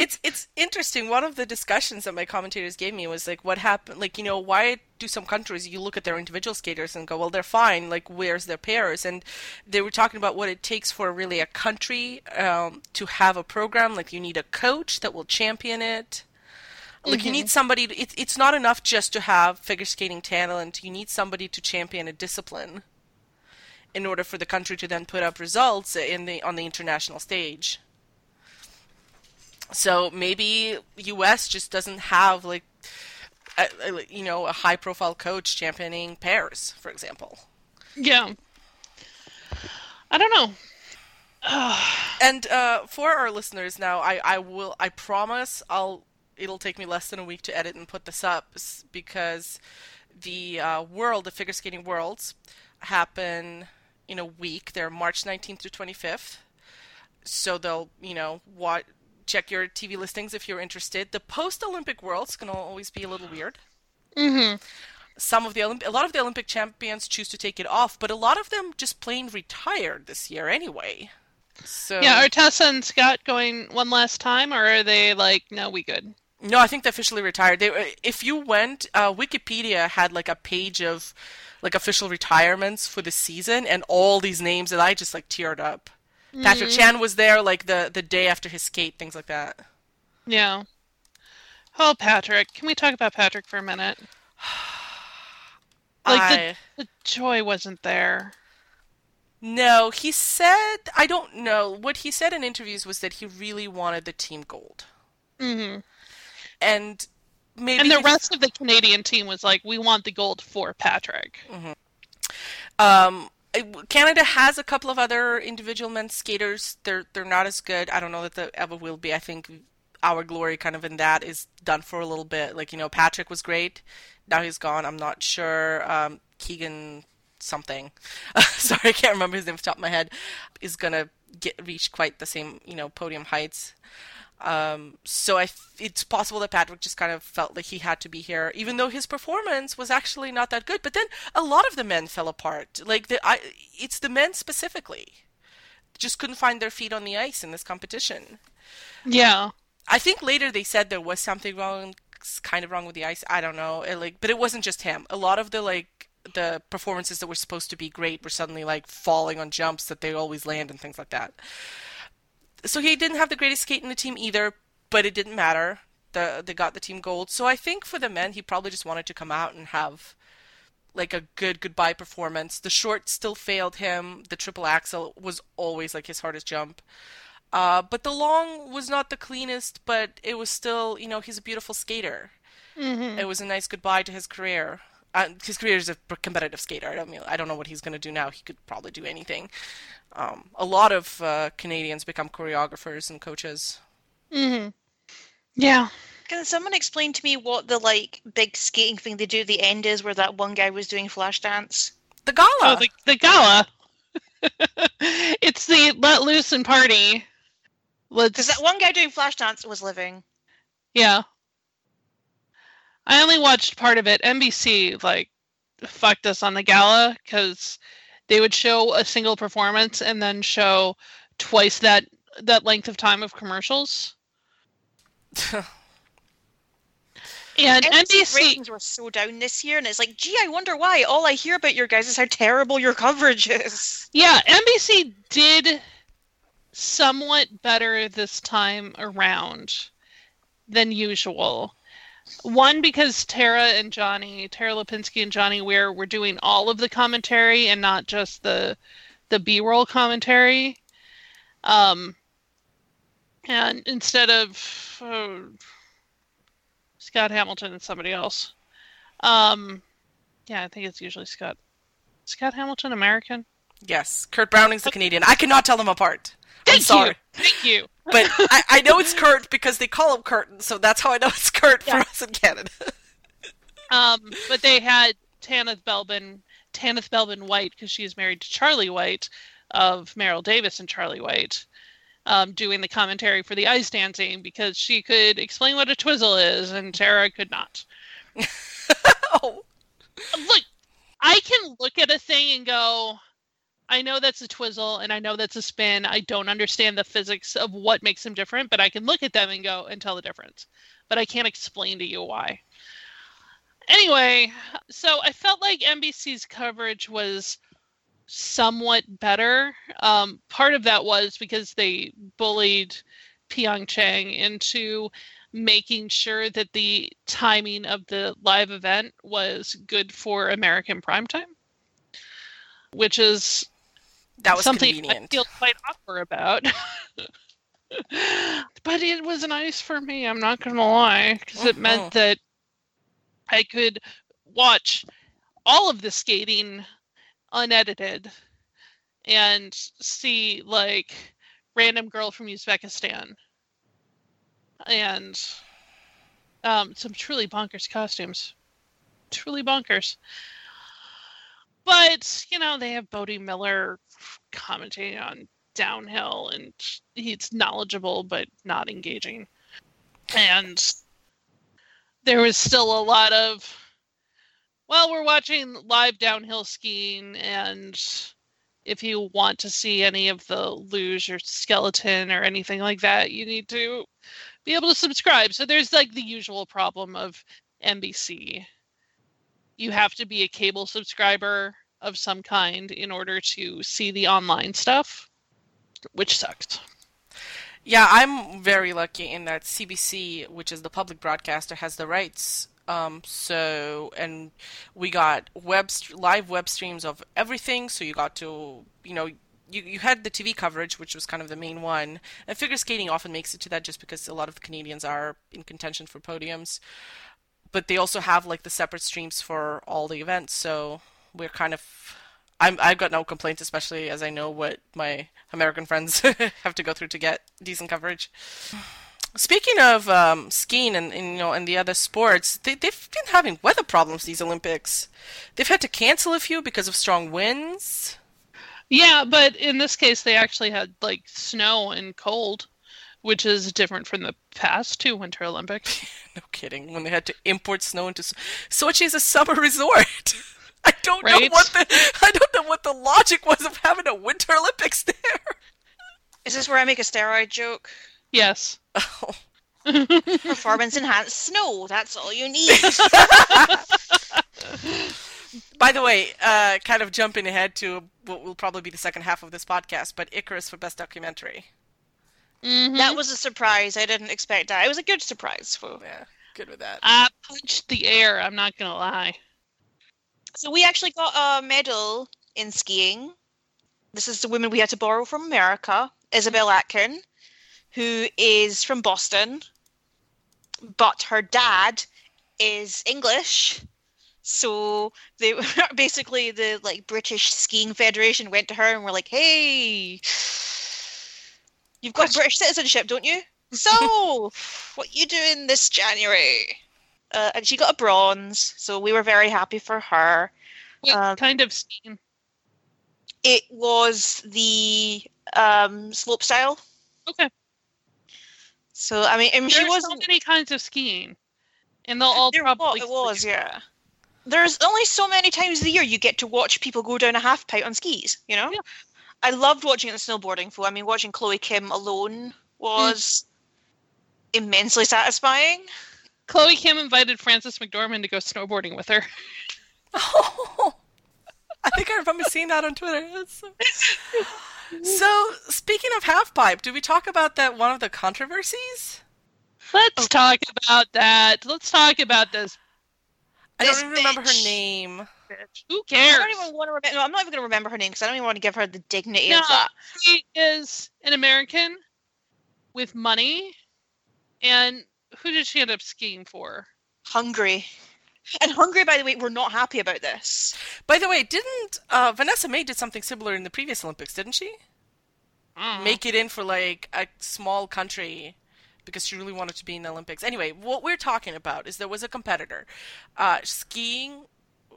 It's it's interesting. One of the discussions that my commentators gave me was like, what happened? Like, you know, why do some countries you look at their individual skaters and go, well, they're fine. Like, where's their pairs? And they were talking about what it takes for really a country um, to have a program. Like, you need a coach that will champion it. Like, you need somebody. To, it, it's not enough just to have figure skating talent. You need somebody to champion a discipline in order for the country to then put up results in the on the international stage. So maybe US just doesn't have like a, a- you know a high profile coach championing pairs, for example. yeah. I don't know. [sighs] And uh, for our listeners now, I, I will I promise I'll it'll take me less than a week to edit and put this up because the uh, world, the figure skating worlds, happen in a week. They're March 19th to 25th. So they'll, you know, what check your TV listings if you're interested. The post Olympic worlds can always be a little weird. Mm-hmm. Some of the Olymp- a lot of the Olympic champions choose to take it off, but a lot of them just plain retired this year anyway. So Yeah, are Tessa and Scott going one last time, or are they like, no, we good? No, I think they officially retired. They, if you went, uh, Wikipedia had like a page of like official retirements for the season, and all these names, and I just like teared up. Patrick Chan was there like the the day after his skate, things like that. Yeah. Oh, Patrick. Can we talk about Patrick for a minute? [sighs] Like I the, the joy wasn't there. no, he said I don't know. What he said in interviews was that he really wanted the team gold, hmm and maybe And the rest of the Canadian team was like, "We want the gold for Patrick." Um, it- Canada has a couple of other individual men's skaters. They're they're not as good. I don't know that they ever will be. I think our glory kind of in that is done for a little bit. Like you know, Patrick was great. Now he's gone. I'm not sure. Um, Keegan something. [laughs] Sorry, I can't remember his name off the top of my head. Is gonna get reach quite the same you know podium heights. Um, so I, f- it's possible that Patrick just kind of felt like he had to be here, even though his performance was actually not that good. But then a lot of the men fell apart. Like the, I, it's the men specifically, just couldn't find their feet on the ice in this competition. Yeah. I think later they said there was something wrong, kind of wrong with the ice. I don't know. It, like, but it wasn't just him. A lot of the like the performances that were supposed to be great were suddenly like falling on jumps that they always land and things like that. So he didn't have the greatest skate in the team either, but it didn't matter. The they got the team gold. So I think for the men, he probably just wanted to come out and have like a good goodbye performance. The short still failed him. The triple axel was always like his hardest jump. Uh, but the long was not the cleanest, but it was still, you know, he's a beautiful skater. hmm It was a nice goodbye to his career. Uh, his career is a competitive skater. I don't mean, I don't know what he's going to do now. He could probably do anything. Um, a lot of uh, Canadians become choreographers and coaches. hmm Yeah. Can someone explain to me what the like big skating thing they do at the end is, where that one guy was doing flash dance? The gala. Oh, the the gala. [laughs] it's the let loose and party. Let's. Because that one guy doing flash dance was living. Yeah. I only watched part of it. NBC like fucked us on the gala because they would show a single performance and then show twice that that length of time of commercials. [laughs] And NBC, ratings were so down this year, and it's like, gee, I wonder why. All I hear about your guys is how terrible your coverage is. yeah, NBC did somewhat better this time around than usual. One because Tara and Johnny, Tara Lipinski and Johnny Weir were doing all of the commentary and not just the the B-roll commentary. Um, and instead of uh, Scott Hamilton and somebody else. Um, yeah, I think it's usually Scott. Scott Hamilton, American. yes, Kurt Browning's the Canadian. I cannot tell them apart. I'm Thank sorry. you. Thank you. But I, I know it's Kurt because they call him Curtin, so that's how I know it's Kurt Yeah. for us in Canada. Um, but they had Tanith Belbin, Tanith Belbin White, because she is married to Charlie White of Meryl Davis and Charlie White, um, doing the commentary for the ice dancing because she could explain what a twizzle is and Tara could not. [laughs] oh, Look, I can look at a thing and go, I know that's a twizzle and I know that's a spin. I don't understand the physics of what makes them different, but I can look at them and go and tell the difference. But I can't explain to you why. Anyway, so I felt like NBC's coverage was somewhat better. Um, part of that was because they bullied Pyeongchang into making sure that the timing of the live event was good for American primetime, which is that was something I convenient. feel quite awkward about. [laughs] but it was nice for me, I'm not going to lie, because it meant that I could watch all of the skating unedited and see like random girl from Uzbekistan and um, some truly bonkers costumes. Truly bonkers. But, you know, they have Bode Miller commenting on downhill and he's knowledgeable but not engaging. And there was still a lot of well, we're watching live downhill skiing and if you want to see any of the luge or skeleton or anything like that, you need to be able to subscribe. So there's like the usual problem of NBC. You have to be a cable subscriber of some kind in order to see the online stuff, which sucks. Yeah, I'm very lucky in that CBC, which is the public broadcaster, has the rights Um, so and we got web live web streams of everything. So you got to you know you, you had the TV coverage, which was kind of the main one. And figure skating often makes it to that just because a lot of the Canadians are in contention for podiums. But they also have like the separate streams for all the events. So we're kind of I'm I've got no complaints, especially as I know what my American friends [laughs] have to go through to get decent coverage. Speaking of um, skiing and, and, you know and the other sports, they, they've been having weather problems these Olympics. They've had to cancel a few because of strong winds. Yeah, but in this case, they actually had like snow and cold, which is different from the past two Winter Olympics. [laughs] no kidding. When they had to import snow into Sochi is a summer [laughs] resort. [laughs] I don't know what the I don't know what the logic was of having a Winter Olympics there. Is this where I make a steroid joke? Yes. Oh. Performance enhanced snow. That's all you need. By the way, uh, kind of jumping ahead to what will probably be the second half of this podcast, but Icarus for best documentary. Mhm. that was a surprise. I didn't expect that. It was a good surprise. For... Yeah, good with that. I punched the air. I'm not gonna lie. So we actually got a medal in skiing. This is the woman we had to borrow from America, Isabel Atkin, who is from Boston, but her dad is English. So they [laughs] basically the like British Skiing Federation went to her and were like, "Hey, you've got British citizenship, don't you? So, [laughs] what you doing this January?" Uh, and she got a bronze, so we were very happy for her. What Um, kind of skiing? It was the um, slope style. Okay. So I mean, I mean she There's so many kinds of skiing, and they'll all There probably. it was, yeah. There's only so many times a year you get to watch people go down a half pipe on skis. You know. Yeah. I loved watching it in snowboarding. For I mean, watching Chloe Kim alone was immensely satisfying. Chloe Kim invited Frances McDormand to go snowboarding with her. Oh, [laughs] I think I remember seeing that on Twitter. [laughs] So... so, speaking of half pipe, do we talk about that one of the controversies? Let's talk about that. Let's talk about this I don't even remember her name. Bitch. Who I don't even want to remember. No, I'm not even going to remember her name because I don't even want to give her the dignity No. of that. She is an American with money, and who did she end up skiing for? Hungary. And Hungary, by the way, were not happy about this. By the way, didn't uh, Vanessa-Mae did something similar in the previous Olympics, didn't she? Mm. Make it in for like a small country because she really wanted to be in the Olympics. Anyway, what we're talking about is there was a competitor uh, skiing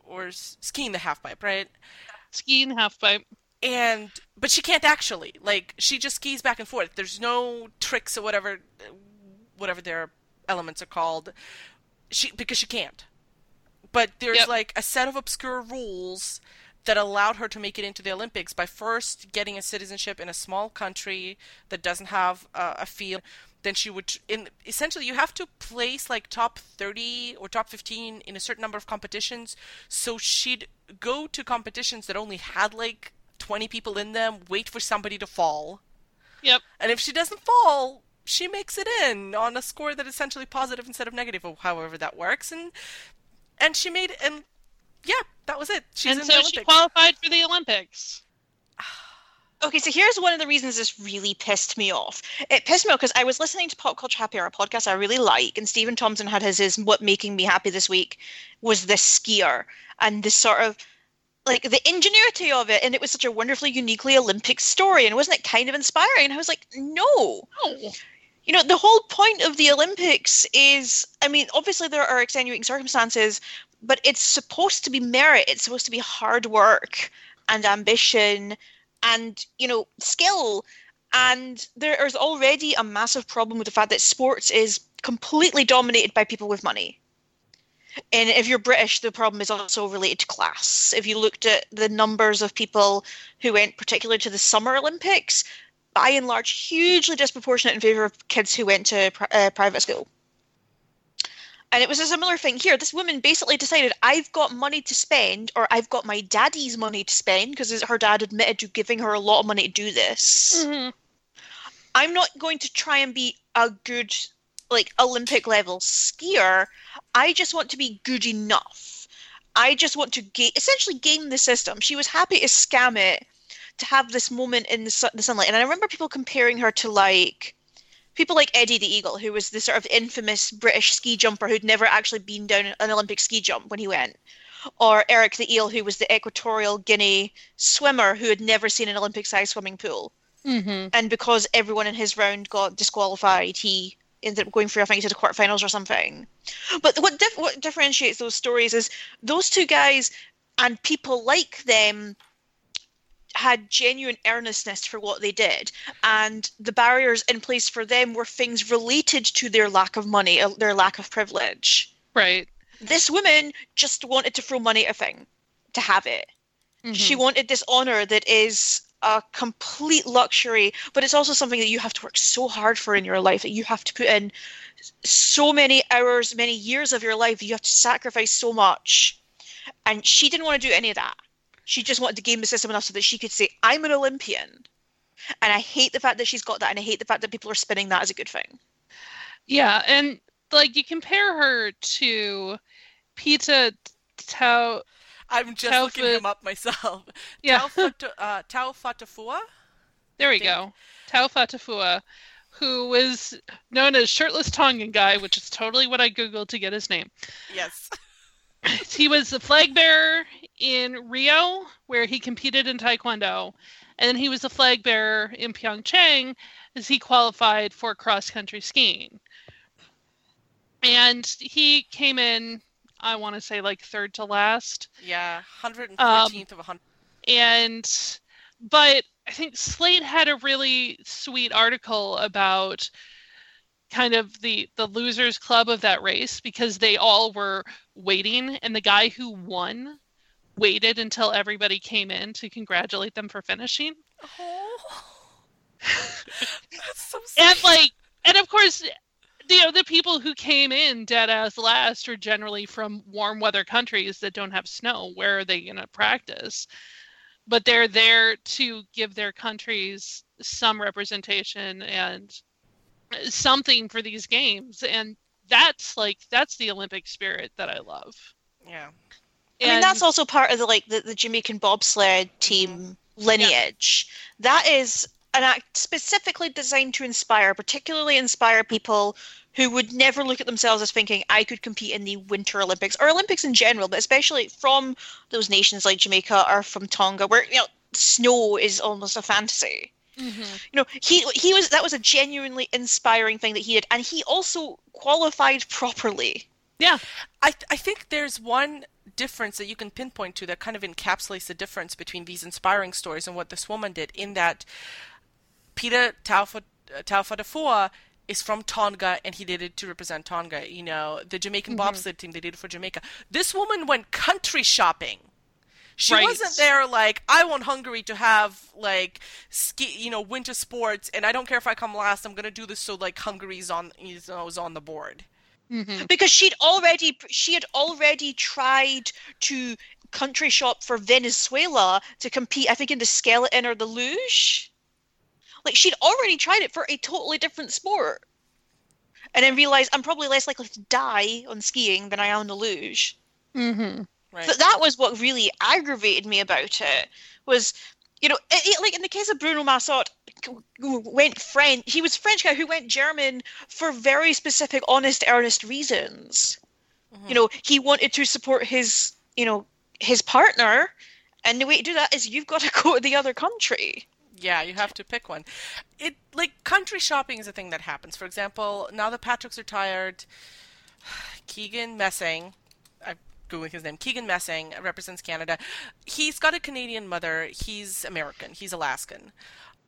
or skiing the half pipe, right? skiing half pipe. and but she can't actually like she just skis back and forth there's no tricks or whatever whatever their elements are called she because she can't but there's Yep. like a set of obscure rules that allowed her to make it into the olympics by first getting a citizenship in a small country that doesn't have uh, a field then she would in essentially you have to place like top 30 or top 15 in a certain number of competitions. So she'd go to competitions that only had like 20 people in them wait for somebody to fall. Yep. and if she doesn't fall she makes it in on a score that is essentially positive instead of negative or however that works. And and she made and yeah that was it. She's and so the she qualified for the Olympics. Okay, so here's one of the reasons this really pissed me off. It pissed me off because I was listening to Pop Culture Happy Hour, a podcast I really like, and Stephen Thompson had his, his What Making Me Happy This Week was this skier and this sort of like the ingenuity of it, and it was such a wonderfully uniquely Olympic story, and wasn't it kind of inspiring? I was like, no, Oh, you know the whole point of the olympics is i mean obviously there are extenuating circumstances but it's supposed to be merit it's supposed to be hard work and ambition and you know skill. And there is already a massive problem with the fact that sports is completely dominated by people with money. And if you're british the problem is also related to class. If you looked at the numbers of people who went particularly to the summer olympics by and large hugely disproportionate in favor of kids who went to uh, private school. And it was a similar thing here. This woman basically decided, I've got money to spend, or I've got my daddy's money to spend, because her dad admitted to giving her a lot of money to do this. mhm. I'm not going to try and be a good like Olympic level skier. I just want to be good enough. I just want to ga- essentially game the system. She was happy to scam it to have this moment in the, sun- the sunlight. And I remember people comparing her to like people like Eddie the Eagle, who was the sort of infamous British ski jumper who'd never actually been down an Olympic ski jump when he went. Or Eric the Eel, who was the Equatorial Guinea swimmer who had never seen an Olympic sized swimming pool. Mm-hmm. And because everyone in his round got disqualified, he ended up going through, I think, to the quarterfinals or something. But what, dif- what differentiates those stories is those two guys and people like them had genuine earnestness for what they did. And the barriers in place for them were things related to their lack of money uh, their lack of privilege. Right. this woman just wanted to throw money at a thing to have it. She Mhm. wanted this honor that is a complete luxury but it's also something that you have to work so hard for in your life that you have to put in so many hours many years of your life you have to sacrifice so much. And she didn't want to do any of that she just wanted to game the system enough so that she could say i'm an olympian and i hate the fact that she's got that and i hate the fact that people are spinning that as a good thing Yeah, and like you compare her to Pita Tau. I'm just Taufa- looking him up myself. [laughs] Yeah. Taufata- uh, Taufatafua? There we go. Tau Fatafua, who was known as Shirtless Tongan Guy, which is totally what I googled to get his name. Yes. [laughs] He was the flag bearer in Rio, where he competed in Taekwondo, and then he was the flag bearer in Pyeongchang as he qualified for cross country skiing. And he came in, I want to say, like third to last. Yeah, 114th Um, of a hundred. and but i think slate had a really sweet article about kind of the the losers club of that race because they all were waiting and the guy who won waited until everybody came in to congratulate them for finishing. Oh. [laughs] That's so and like and of course you know the people who came in dead as last are generally from warm weather countries that don't have snow. Where are they going to practice? But they're there to give their countries some representation and something for these games. And that's like that's the olympic spirit that i love. Yeah. I mean, that's also part of the like the, the Jamaican bobsled team lineage. That is an act specifically designed to inspire, particularly inspire people who would never look at themselves as thinking I could compete in the Winter Olympics or Olympics in general, but especially from those nations like Jamaica or from Tonga, where you know snow is almost a fantasy. Mhm. You know, he he was that was a genuinely inspiring thing that he did, and he also qualified [laughs] properly. yeah I, th- I think there's one difference that you can pinpoint to that kind of encapsulates the difference between these inspiring stories and what this woman did in that Peter Taufa- uh, is from Tonga and he did it to represent Tonga. You know, the Jamaican bobsled team, they did it for Jamaica. This woman went country shopping. She Right. wasn't there like I want Hungary to have like ski, you know, winter sports, and I don't care if I come last. I'm gonna do this so like Hungary's on, you know, is on the board. Mhm. because she'd already she had already tried to country shop for Venezuela to compete I think in the skeleton or the luge like she'd already tried it for a totally different sport and then realized I'm probably less likely to die on skiing than I am on the luge Mhm. Right. but that was what really aggravated me about it was you know it, it- like in the case of Bruno Massot who went French he was a French guy who went German for very specific honest earnest reasons mm-hmm. you know he wanted to support his you know his partner and the way to do that is you've got to [laughs] go to the other country Yeah, you have to pick one. It like country shopping is a thing that happens. For example, now that Patrick's retired, [sighs] Keegan Messing, I'm googling his name. Keegan Messing represents Canada. He's got a Canadian mother. He's American. He's Alaskan.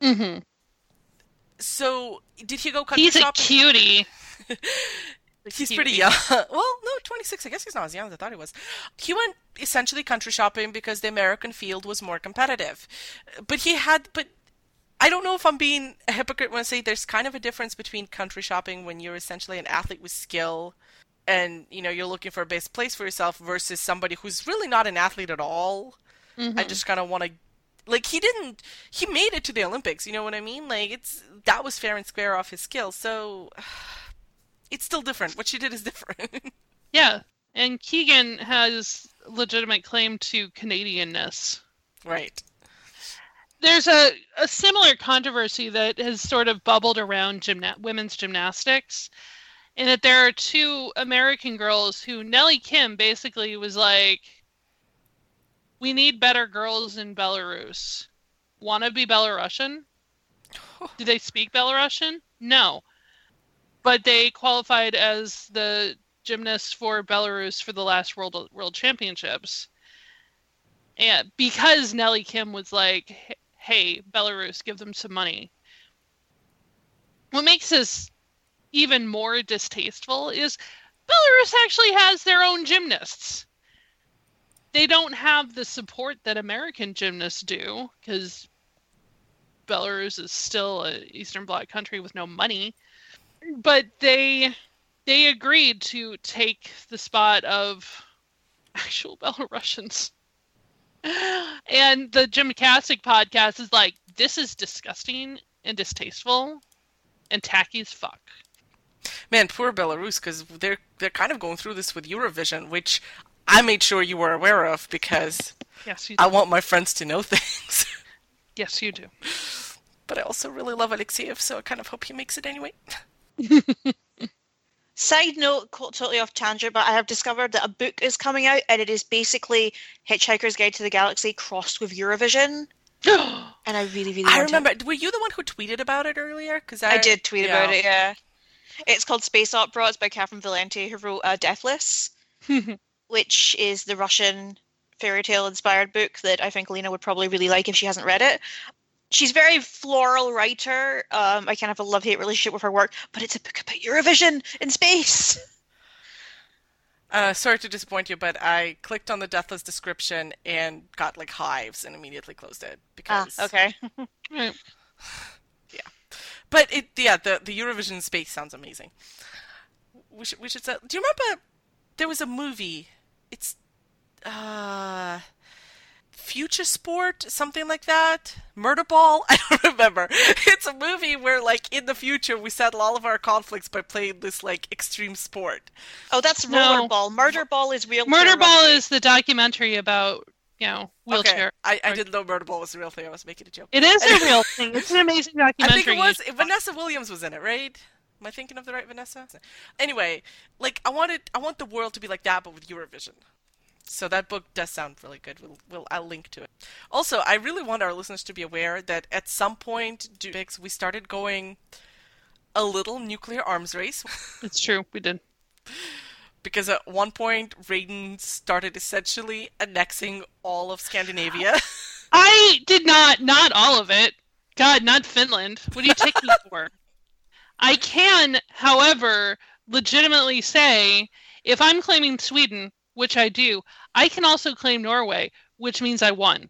Mhm. So did he go country he's a cutie [laughs] He's cutie. pretty young. [laughs] well, no, 26. I guess he's not as young as I thought he was. He went essentially country shopping because the American field was more competitive. But he had, but I don't know if I'm being a hypocrite when I say there's kind of a difference between country shopping when you're essentially an athlete with skill and, you know, you're looking for a best place for yourself versus somebody who's really not an athlete at all. I just kind of want to like he didn't he made it to the olympics you know what i mean like it's that was fair and square off his skill so [sighs] it's still different. What she did is [laughs] different. Yeah, and Keegan has legitimate claim to Canadianness. right. There's a, a similar controversy that has sort of bubbled around gymna- women's gymnastics, in that there are two American girls who Nellie Kim basically was like, "We need better girls in Belarus. Want to be Belarusian? [sighs] Do they speak Belarusian? No, but they qualified as the gymnasts for Belarus for the last World World Championships." And because Nellie Kim was like, hey, Belarus, give them some money. What makes this even more distasteful is Belarus actually has their own gymnasts. They don't have the support that American gymnasts do because Belarus is still a Eastern Bloc country with no money. But they they agreed to take the spot of actual [laughs] Belarusians and the Gymcastic podcast is like, this is disgusting and distasteful and tacky as fuck. Man, poor Belarus, because they're they're kind of going through this with Eurovision, which I made sure you were aware of because Yes, you. I want my friends to know [laughs] things. yes, you do. but I also really love Alekseev, so I kind of hope he makes it anyway. [laughs] Side note, co- totally off tangent, but I have discovered that a book is coming out, and it is basically Hitchhiker's Guide to the Galaxy crossed with Eurovision, [gasps] and I really, really. I want remember. It. Were you the one who tweeted about it earlier? Because I did tweet about it. Yeah, it's called Space Opera. It's by Catherynne Valente, who wrote uh, Deathless, [laughs] which is the Russian fairy tale inspired book that I think Lena would probably really like if she hasn't read it. She's very floral writer. Um, I kind of have a love hate relationship with her work, but it's a book about Eurovision in space. Uh, sorry to disappoint you, but I clicked on the Deathless description and got like hives and immediately closed it Ah, because. okay. [laughs] Right. But it, yeah, the the Eurovision space sounds amazing. We should we should. Say, do you remember there was a movie? It's uh, Future Sport, something like that. Murder Ball. [laughs] I don't remember. It's a movie where, like, in the future, we settle all of our conflicts by playing this like extreme sport. Oh, that's No. Rollerball. Murder Ball is real. Murder Ball is the documentary about, you know, wheelchair. Okay, I, I didn't know Murder Ball was a real thing. I was making a joke. It is [laughs] a real thing. It's an amazing documentary. I think it was Vanessa Williams was in it, right? Am I thinking of the right Vanessa? Anyway, like I wanted, I want the world to be like that, but with Eurovision. So that book does sound really good. We'll, we'll I'll link to it. Also, I really want our listeners to be aware that at some point, we started going a little nuclear arms race [laughs] It's true. We did. because at one point Raiden started essentially annexing all of Scandinavia. [laughs] I did not, not all of it. God, not Finland. What are you taking me for? I can, however, legitimately say if I'm claiming Sweden, which I do, I can also claim Norway, which means I won.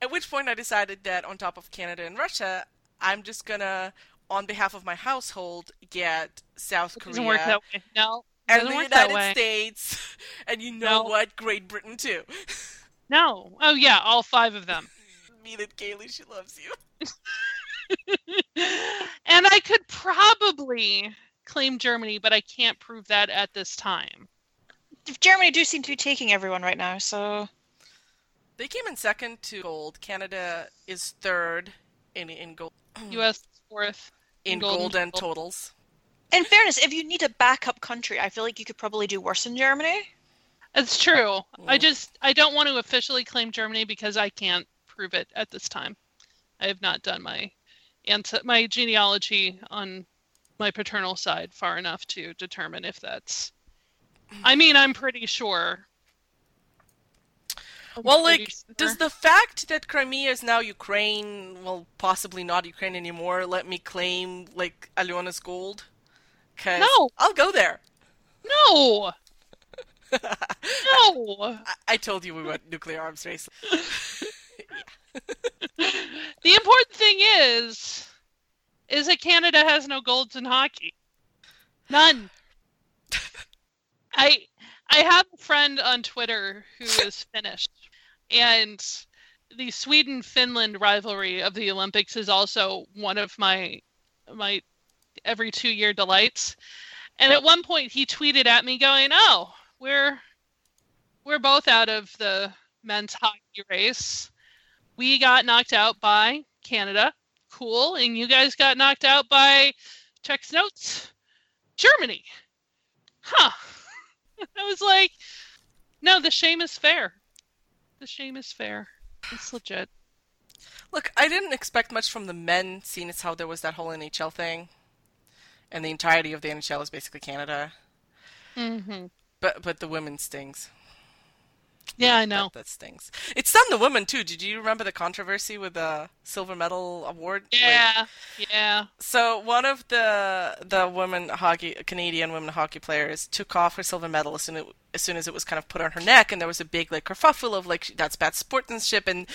At which point I decided that on top of Canada and Russia, I'm just gonna, on behalf of my household, get South It Korea doesn't work that way. No, and the that United. States, [laughs] and you know No. what? Great Britain too. No. Oh yeah, all five of them. [laughs] Mean it, Kaylee. She loves you. [laughs] [laughs] and I could probably claim Germany, but I can't prove that at this time. Germany do seem to be taking everyone right now, so They came in second to gold. Canada is third in in gold U.S. fourth. in gold gold and and gold. totals. in fairness, if you need a backup country, I feel like you could probably do worse in Germany. It's true. I Mm. just I don't want to officially claim Germany because I can't prove it at this time. I have not done my and my genealogy on my paternal side far enough to determine if that's. I mean, I'm pretty sure. I'm Well, pretty like, sure. does the fact that Crimea is now Ukraine, well, possibly not Ukraine anymore, let me claim like Aliona's gold? 'Cause No. I'll go there. no, [laughs] no. I, I told you we went nuclear arms race. [laughs] The important thing is, is that Canada has no golds in hockey. None. I I have a friend on Twitter who is Finnish, and the Sweden Finland rivalry of the Olympics is also one of my my every two year delights. And at one point, he tweeted at me, going, "Oh, we're we're both out of the men's hockey race. We got knocked out by Canada. Cool, and you guys got knocked out by checks notes, Germany. Huh? [laughs] I was like, no, the shame is fair. The shame is fair. It's legit. Look, I didn't expect much from the men, seeing as how there was that whole NHL thing, and the entirety of the NHL is basically Canada. Mm-hmm. But but the women stings. Yeah, I know. That, that stings. It's done the women too. Did you remember the controversy with the silver medal award? Like, Yeah, yeah. so one of the the women hockey Canadian women hockey players took off her silver medal as soon as, as soon as it was kind of put on her neck, and there was a big like kerfuffle of like that's bad sportsmanship. And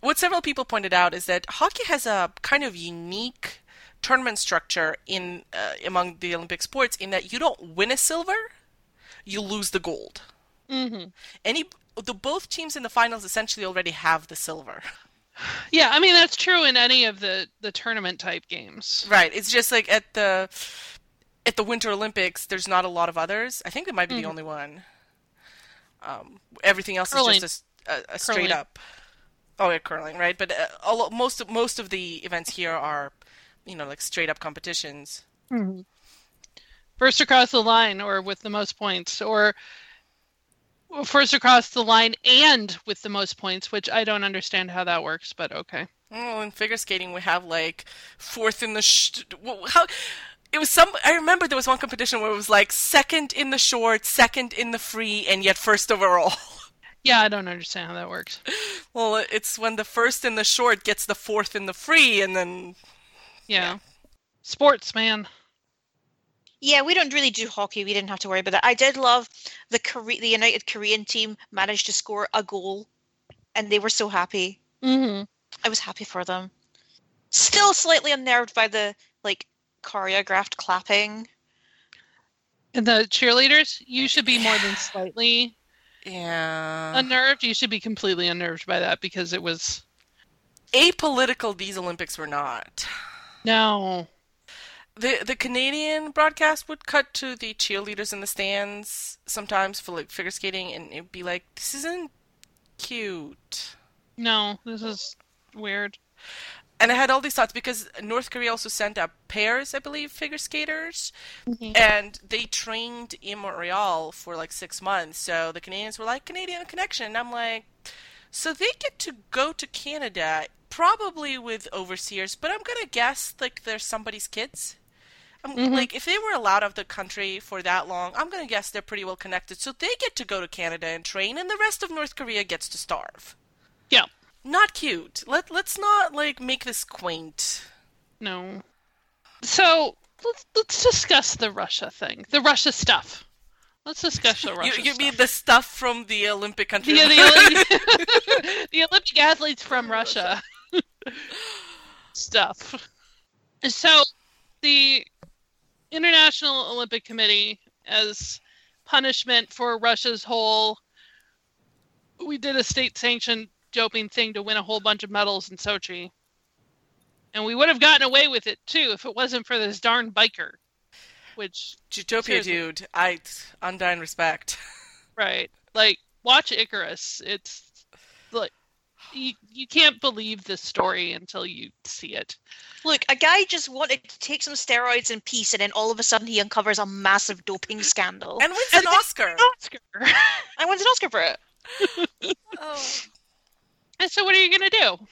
what several people pointed out is that hockey has a kind of unique tournament structure in uh, among the Olympic sports in that you don't win a silver, you lose the gold. Mm-hmm. Any the both teams in the finals essentially already have the silver. [sighs] Yeah, I mean that's true in any of the the tournament type games. Right. It's just like at the at the Winter Olympics, there's not a lot of others. I think it might be Mhm. the only one. Um, everything else Curling. is just a straight up. Oh, yeah, curling, right? But uh, all, most of most of the events here are, you know, like straight up competitions. Mm-hmm. First across the line, or with the most points, or first across the line and with the most points, which I don't understand how that works, but okay. Oh, in figure skating, we have like fourth in the sh- how. It was some. I remember there was one competition where it was like second in the short, second in the free, and yet first overall. [laughs] Yeah, I don't understand how that works. Well, it's when the first in the short gets the fourth in the free, and then Yeah. Sports, man. Yeah, we don't really do hockey. We didn't have to worry about that. I did love the Kore- the United Korean team managed to score a goal, and they were so happy. Mm-hmm. I was happy for them. Still slightly unnerved by the like choreographed clapping. And the cheerleaders, you should be more than slightly yeah, unnerved. You should be completely unnerved by that because it was apolitical. These Olympics were not. no. The the Canadian broadcast would cut to the cheerleaders in the stands sometimes for like figure skating, and it'd be like, "This isn't cute." No, this is weird. And I had all these thoughts because North Korea also sent up pairs, I believe, figure skaters, Mhm. and they trained in Montreal for like six months. So the Canadians were like Canadian connection. And I'm like, so they get to go to Canada, probably with overseers, but I'm gonna guess like they're somebody's kids. I'm, Mhm. Like if they were allowed out of the country for that long, I'm gonna guess they're pretty well connected. So they get to go to Canada and train, and the rest of North Korea gets to starve. Yeah. Not cute. Let let's not like make this quaint. No. So let's let's discuss the Russia thing, the Russia stuff. Let's discuss the [laughs] Russia you stuff. mean the stuff from the Olympic country? Yeah, the, Olympic, [laughs] [laughs] the Olympic athletes from Russia stuff. So, the International Olympic Committee, as punishment for Russia's whole, we did a state-sanctioned doping thing to win a whole bunch of medals in Sochi, and we would have gotten away with it too if it wasn't for this darn biker. Which, Jutopia Seriously. dude, I undying respect. [laughs] right, like watch Icarus. It's like you you can't believe this story until you see it. Look, a guy just wanted to take some steroids in peace, and then all of a sudden he uncovers a massive doping scandal. And wins And an then- Oscar. Oscar. [laughs] I won an Oscar for it. [laughs] Oh. And so, what are you going to do?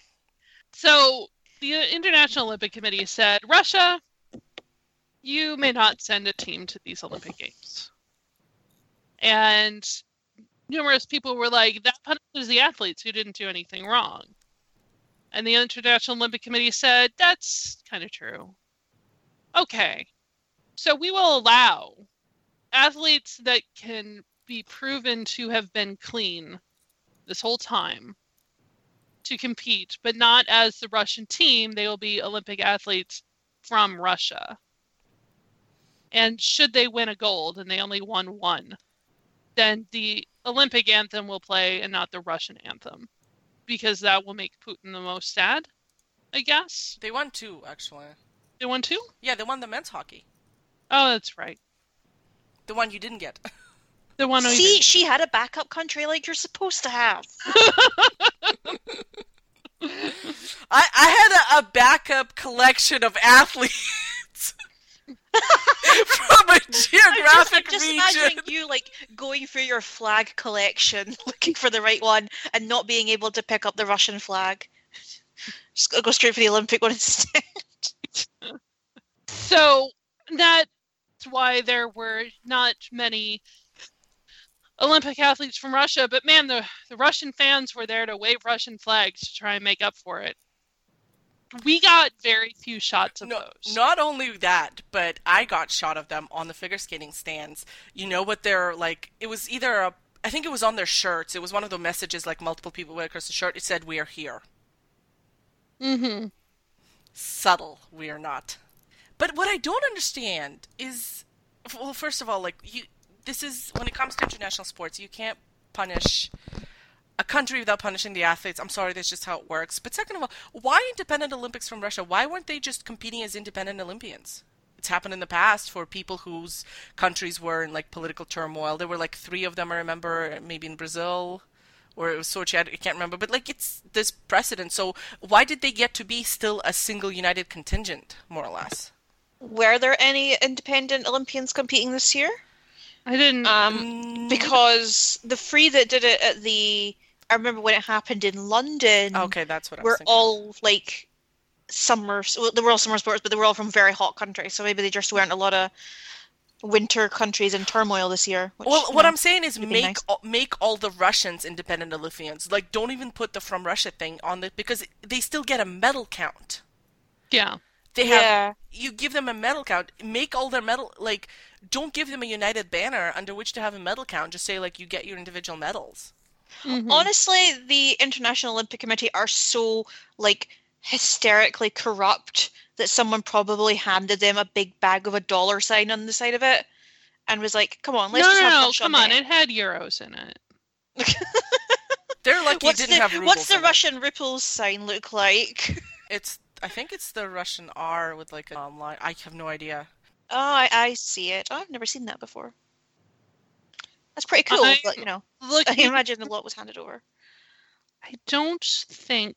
So, the International Olympic Committee said, Russia, you may not send a team to these Olympic Games. And numerous people were like, that punishes the athletes who didn't do anything wrong. And the International Olympic Committee said, that's kind of true. Okay. So, we will allow athletes that can be proven to have been clean this whole time to compete, but not as the Russian team. They will be Olympic athletes from Russia. And should they win a gold, and they only won one, then the Olympic anthem will play and not the Russian anthem, because that will make Putin the most sad, I guess. They won two, actually. They won two? Yeah, they won the men's hockey. Oh, that's right. The one you didn't get. [laughs] The one we See, she had a backup country like you're supposed to have. [laughs] I, I had a, a backup collection of athletes [laughs] from a [laughs] I'm just, geographic I'm just region. imagining you like going through your flag collection, [laughs] looking for the right one, and not being able to pick up the Russian flag. [laughs] Just go straight for the Olympic one instead. So that's why there were not many Olympic athletes from Russia, but man, the, the Russian fans were there to wave Russian flags to try and make up for it. We got very few shots of No, those. not only that, but I got shot of them on the figure skating stands. You know what they're like? It was either a, I think it was on their shirts. It was one of the messages like multiple people went across the shirt. It said, "We are here." Mm-hmm. Subtle, we are not. But what I don't understand is, well, first of all, like you, this is when it comes to international sports, you can't punish a country without punishing the athletes. I'm sorry, that's just how it works. But second of all, why independent Olympics from Russia? Why weren't they just competing as independent Olympians? It's happened in the past for people whose countries were in like political turmoil. There were like three of them, I remember, maybe in Brazil, or it was Sochi. I can't remember. But like it's this precedent. So why did they get to be still a single united contingent, more or less? Were there any independent Olympians competing this year? I didn't. Um, Mm, because the three that did it at the, I remember when it happened in London. okay, that's what I was were thinking. all like summer. Well, they were all summer sports, but they were all from very hot countries. So maybe they just weren't a lot of winter countries in turmoil this year. Which, Well, what know, I'm saying is make nice. all, make all the Russians independent Olympians. Like, don't even put the from Russia thing on the because they still get a medal count. yeah. They have Yeah. you give them a medal count. Make all their medal like don't give them a united banner under which to have a medal count. Just say like you get your individual medals. Mhm. Honestly, the International Olympic Committee are so like hysterically corrupt that someone probably handed them a big bag of a dollar sign on the side of it and was like, "Come on, let's no, just no, have no. Russia Come on. there." It had euros in it. [laughs] They're lucky what's it didn't the have rubles. what's the in it. Russian ripples sign look like? [laughs] It's I think it's the Russian R with like a line. I have no idea. Oh, I, I see it. Oh, I've never seen that before. That's pretty cool, I- but you know, Look, I imagine a lot was handed over. I don't think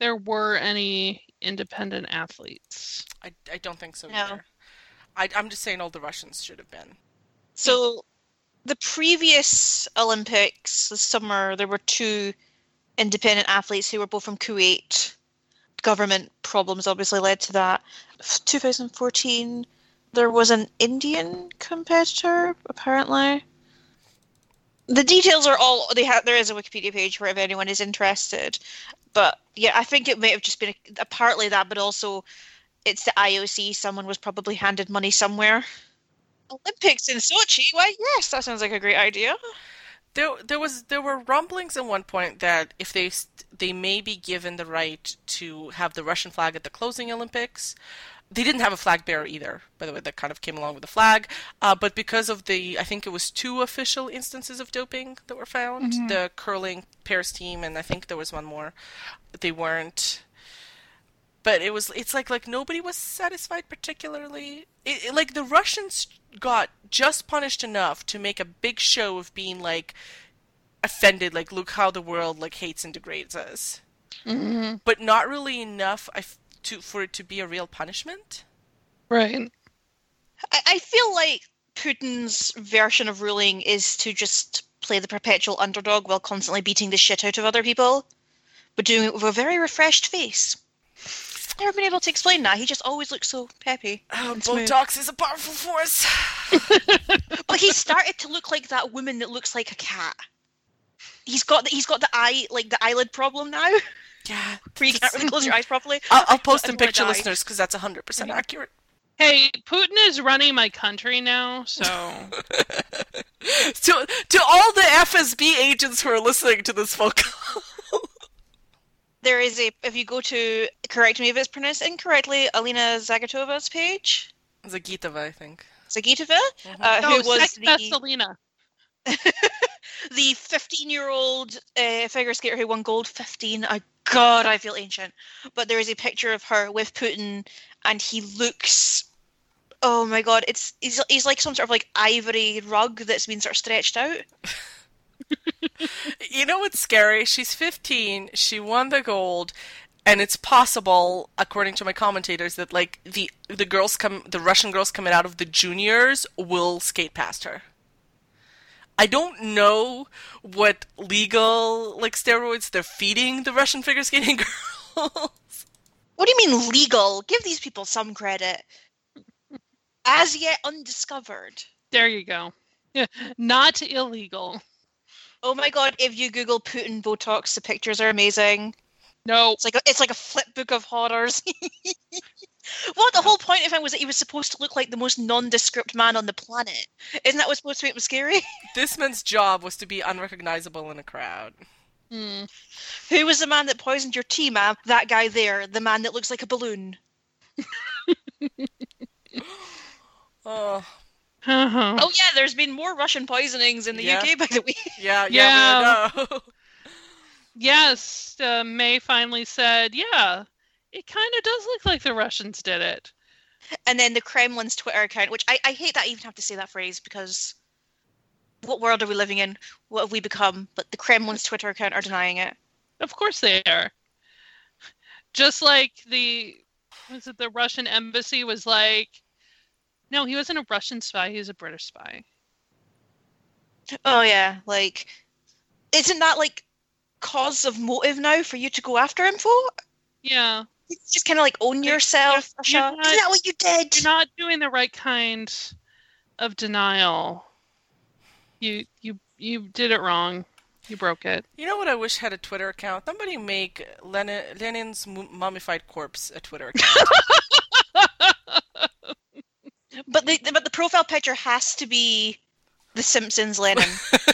there were any independent athletes. I, I don't think so No. either. I, I'm just saying all the Russians should have been. So, the previous Olympics this summer, there were two independent athletes who were both from Kuwait. Government problems obviously led to that. 2014, there was an Indian competitor, apparently. The details are all they have. There is a Wikipedia page for if anyone is interested. But yeah, I think it may have just been a, partly that, but also it's the IOC. Someone was probably handed money somewhere. Olympics in Sochi? Why, yes, that sounds like a great idea. There, there was there were rumblings at one point that if they they may be given the right to have the Russian flag at the closing Olympics. They didn't have a flag bearer either, by the way. That kind of came along with the flag, uh, but because of the, I think it was two official instances of doping that were found. The curling pairs team, and I think there was one more. They weren't but it was it's like like nobody was satisfied particularly it, it- like the russians got just punished enough to make a big show of being like offended like look how the world like hates and degrades us Mm-hmm. but not really enough I f- to for it to be a real punishment Right. I, I feel like Putin's version of ruling is to just play the perpetual underdog while constantly beating the shit out of other people, but doing it with a very refreshed face. Never been able to explain that. He just always looks so peppy. oh, and smooth. botox is a powerful force [laughs] But he started to look like that woman that looks like a cat. He's got the, he's got the eye like the eyelid problem now, [laughs] yeah where you can't really close your eyes properly. I'll, I'll post I in picture die. listeners because that's 100% accurate Hey, Putin is running my country now, so [laughs] to to all the FSB agents who are listening to this phone call [laughs] There is a if you go to correct me if it's pronounced incorrectly, Alina Zagatova's page, Zagitova, I think. Zagitova, Mhm. uh, no, who was sex the Vestalina. [laughs] the 15 year old uh, figure skater who won gold 15 oh god i feel ancient but there is a picture of her with putin and he looks Oh my god, it's he's, he's like some sort of like ivory rug that's been sort of stretched out. [laughs] You know what's scary? She's 15. She won the gold, and it's possible, according to my commentators, that like the the girls come, the Russian girls coming out of the juniors will skate past her. I don't know what legal like steroids they're feeding the Russian figure skating [laughs] girls. What do you mean legal? Give these people some credit. As yet undiscovered. There you go. Not illegal. Oh my god, if you Google Putin Botox, the pictures are amazing. No, It's like a, it's like a flip book of horrors. [laughs] well, the whole point of him was that he was supposed to look like the most nondescript man on the planet. Isn't that what's supposed to make him scary? [laughs] this man's job was to be unrecognizable in a crowd. Hmm. Who was the man that poisoned your tea, ma'am? That guy there, the man that looks like a balloon. [laughs] Oh, Uh-huh. Oh yeah, there's been more Russian poisonings in the Yeah. UK, by the way. yeah, [laughs] yeah, Yeah. we know. Yes, uh, May finally said, yeah, it kind of does look like the Russians did it. And then the Kremlin's Twitter account, which I, I hate that I even have to say that phrase because what world are we living in? What have we become? But the Kremlin's Twitter account are denying it. Of course they are. Just like the was it the Russian embassy was like no, he wasn't a Russian spy, he was a British spy. Oh yeah, like isn't that like cause of motive now for you to go after him for? Yeah. It's just kind of like own You're- yourself, you're not- Isn't that what you did? You're not doing the right kind of denial. You you you did it wrong. You broke it. You know what I wish had a Twitter account? Somebody make Lenin, Lenin's mummified corpse a Twitter account. [laughs] But the but the profile picture has to be the Simpsons Lenin,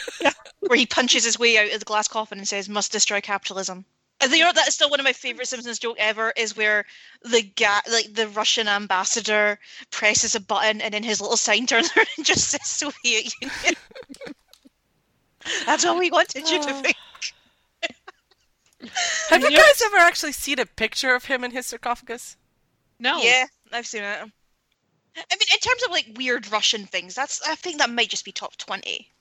[laughs] where he punches his way out of the glass coffin and says, "Must destroy capitalism." And you know that is still one of my favorite Simpsons joke ever. Is where the guy, like the Russian ambassador, presses a button and then his little sign turns [laughs] around and just says Soviet Union. [laughs] That's all we wanted you to Oh. think. Have you guys ever actually seen a picture of him in his sarcophagus? No. Yeah, I've seen it. I mean, in terms of like weird Russian things, that's I think that might just be top twenty.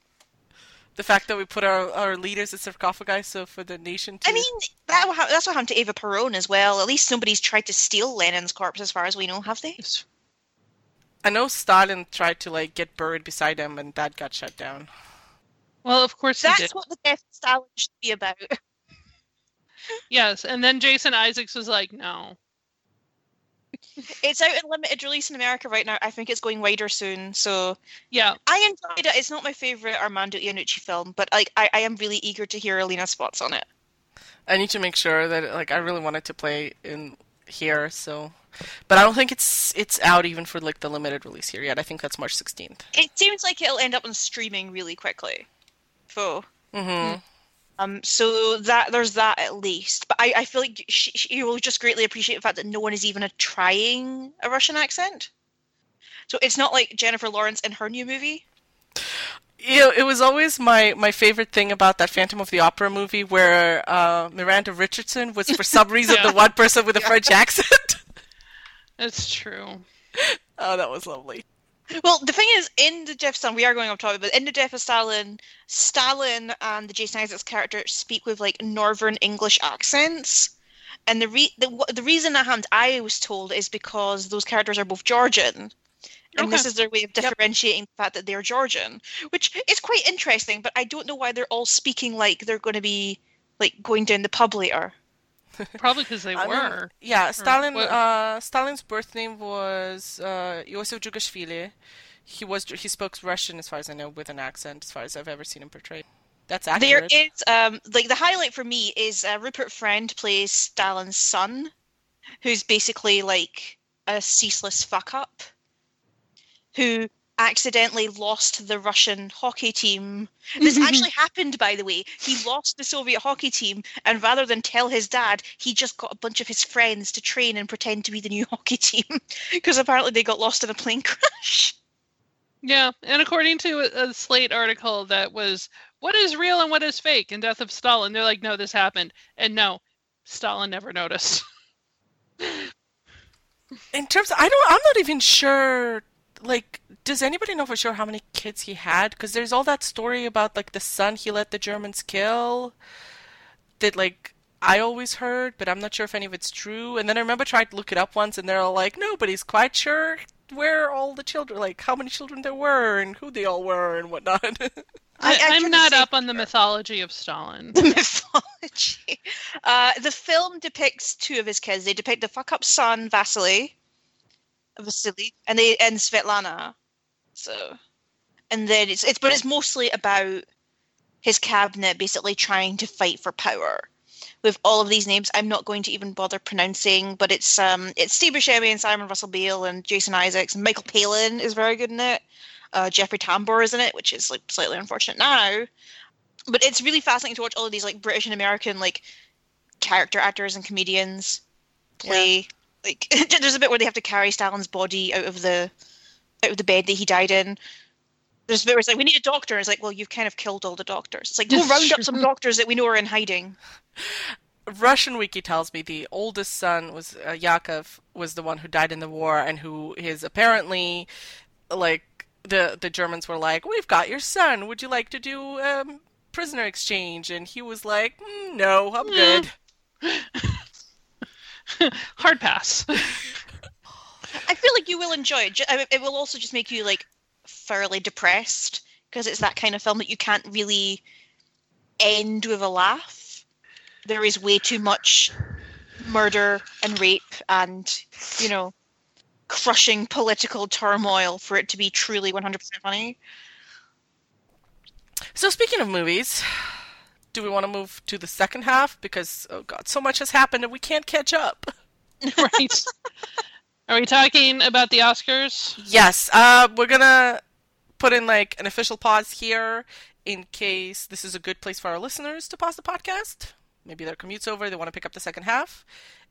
The fact that we put our, our leaders in sarcophagi, so for the nation to. I mean, that that's what happened to Eva Peron as well. At least nobody's tried to steal Lenin's corpse, as far as we know, have they? I know Stalin tried to like get buried beside him, and that got shut down. Well, of course he That's did. what the death of Stalin should be about. [laughs] Yes, and then Jason Isaacs was like, "No." It's out in limited release in America right now. I think it's going wider soon. So Yeah, I enjoyed it. It's not my favorite Armando Iannucci film, but like I, I am really eager to hear Alina's thoughts on it. I need to make sure that like I really wanted to play in here, so. But I don't think it's it's out even for like the limited release here yet. I think that's March sixteenth. It seems like it'll end up on streaming really quickly. So Mm-hmm. Um, so that there's that at least, but I, I feel like she, she, you will just greatly appreciate the fact that no one is even a trying a Russian accent. So it's not like Jennifer Lawrence in her new movie. You know, it was always my, my favorite thing about that Phantom of the Opera movie where uh, Miranda Richardson was for some reason [laughs] Yeah. the one person with a French accent. that's true. [laughs] oh, that was lovely. Well, the thing is, in the of Stalin, we are going off topic, but in the of Stalin, Stalin and the Jason Isaacs character speak with like Northern English accents. And the re- the, the reason that happened, I was told, is because those characters are both Georgian. And this is their way of differentiating the fact that they're Georgian, which is quite interesting. But I don't know why they're all speaking like they're going to be like going down the pub later. [laughs] Probably because they I mean, were. yeah, Stalin. Uh, Stalin's birth name was uh, Iosif Jugashvili. He was he spoke Russian, as far as I know, with an accent, as far as I've ever seen him portrayed. That's accurate. is um like the highlight for me is uh, Rupert Friend plays Stalin's son, who's basically like a ceaseless fuck up, who accidentally lost the Russian hockey team. This [laughs] actually happened, by the way. He lost the Soviet hockey team, and rather than tell his dad, he just got a bunch of his friends to train and pretend to be the new [laughs] hockey team because apparently they got lost in a plane crash. Yeah, and according to a, a Slate article that was what is real and what is fake in Death of Stalin, they're like, no, this happened, and no, Stalin never noticed. [laughs] In terms, I don't. I'm not even sure like, does anybody know for sure how many kids he had? Because there's all that story about like the son he let the Germans kill. That like I always heard, but I'm not sure if any of it's true. And then I remember trying to look it up once, and they're all like, nobody's quite sure where all the children, like how many children there were, and who they all were, and whatnot. I, [laughs] I- I I'm couldn't not say up on the mythology of Stalin. [laughs] the mythology. Uh, the film depicts two of his kids. They depict the fuck up son Vasily, Vasily, and they and Svetlana. So, and then it's it's but it's mostly about his cabinet basically trying to fight for power. With all of these names, I'm not going to even bother pronouncing, but it's um it's Steve Buscemi and Simon Russell Beale and Jason Isaacs and Michael Palin is very good in it. Uh, Jeffrey Tambor is in it, which is like slightly unfortunate now but it's really fascinating to watch all of these like British and American like character actors and comedians play. Like [laughs] there's a bit where they have to carry Stalin's body out of the out of the bed that he died in. There's a bit where it's like we need a doctor. And it's like, well, you've kind of killed all the doctors. It's like go round up [laughs] some doctors that we know are in hiding. Russian wiki tells me the oldest son was uh, Yakov was the one who died in the war and who is apparently like the the Germans were like we've got your son would you like to do um prisoner exchange and he was like "Mm, no I'm [laughs] good [laughs] Hard pass. I feel like you will enjoy it. It will also just make you like thoroughly depressed because it's that kind of film that you can't really end with a laugh. There is way too much murder and rape and you know crushing political turmoil for it to be truly 100% funny. so speaking of movies do we want to move to the second half because oh god so much has happened and we can't catch up [laughs] right. Are we talking about the Oscars? Yes, uh, we're gonna put in like an official pause here in case this is a good place for our listeners to pause the podcast. Maybe their commute's over, they want to pick up the second half,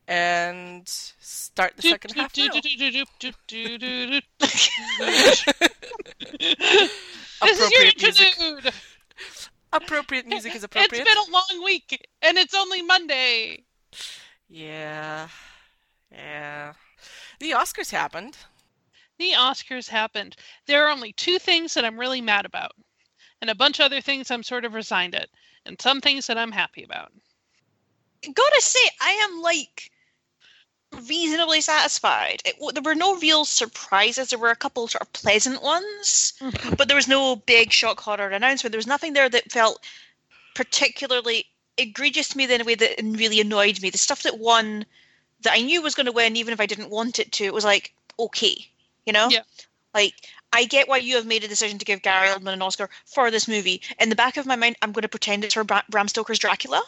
and start the second half. [laughs] This is your interlude. Appropriate music is [laughs] appropriate. It's been a long week, and it's only Monday. Yeah, yeah. The Oscars happened. The Oscars happened. There are only two things that I'm really mad about, and a bunch of other things I'm sort of resigned at, and some things that I'm happy about. Gotta say, I am like reasonably satisfied. It, there were no real surprises. There were a couple sort of pleasant ones. Mm-hmm. but there was no big shock horror announcement. There was nothing there that felt particularly egregious to me in a way that really annoyed me. The stuff that won that I knew was going to win, even if I didn't want it to, it was like okay, you know. Yeah. Like I get why you have made a decision to give Gary Oldman an Oscar for this movie. In the back of my mind, I'm going to pretend it's for Bram Stoker's Dracula.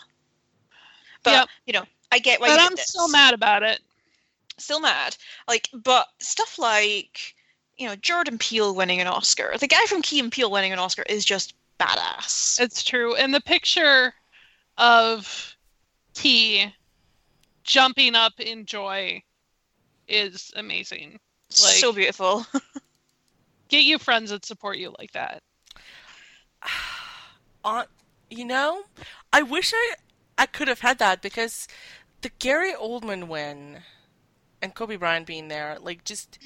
But Yep. you know, I get why. But you I'm did this still mad about it. Still mad. Like, but stuff like, you know, Jordan Peele winning an Oscar, the guy from Key and Peele winning an Oscar is just badass. It's true. And the picture of T jumping up in joy is amazing. like- so beautiful. [laughs] Get you friends that support you like that. [sighs] on you know i wish i i could have had that because the gary oldman win and kobe bryant being there like just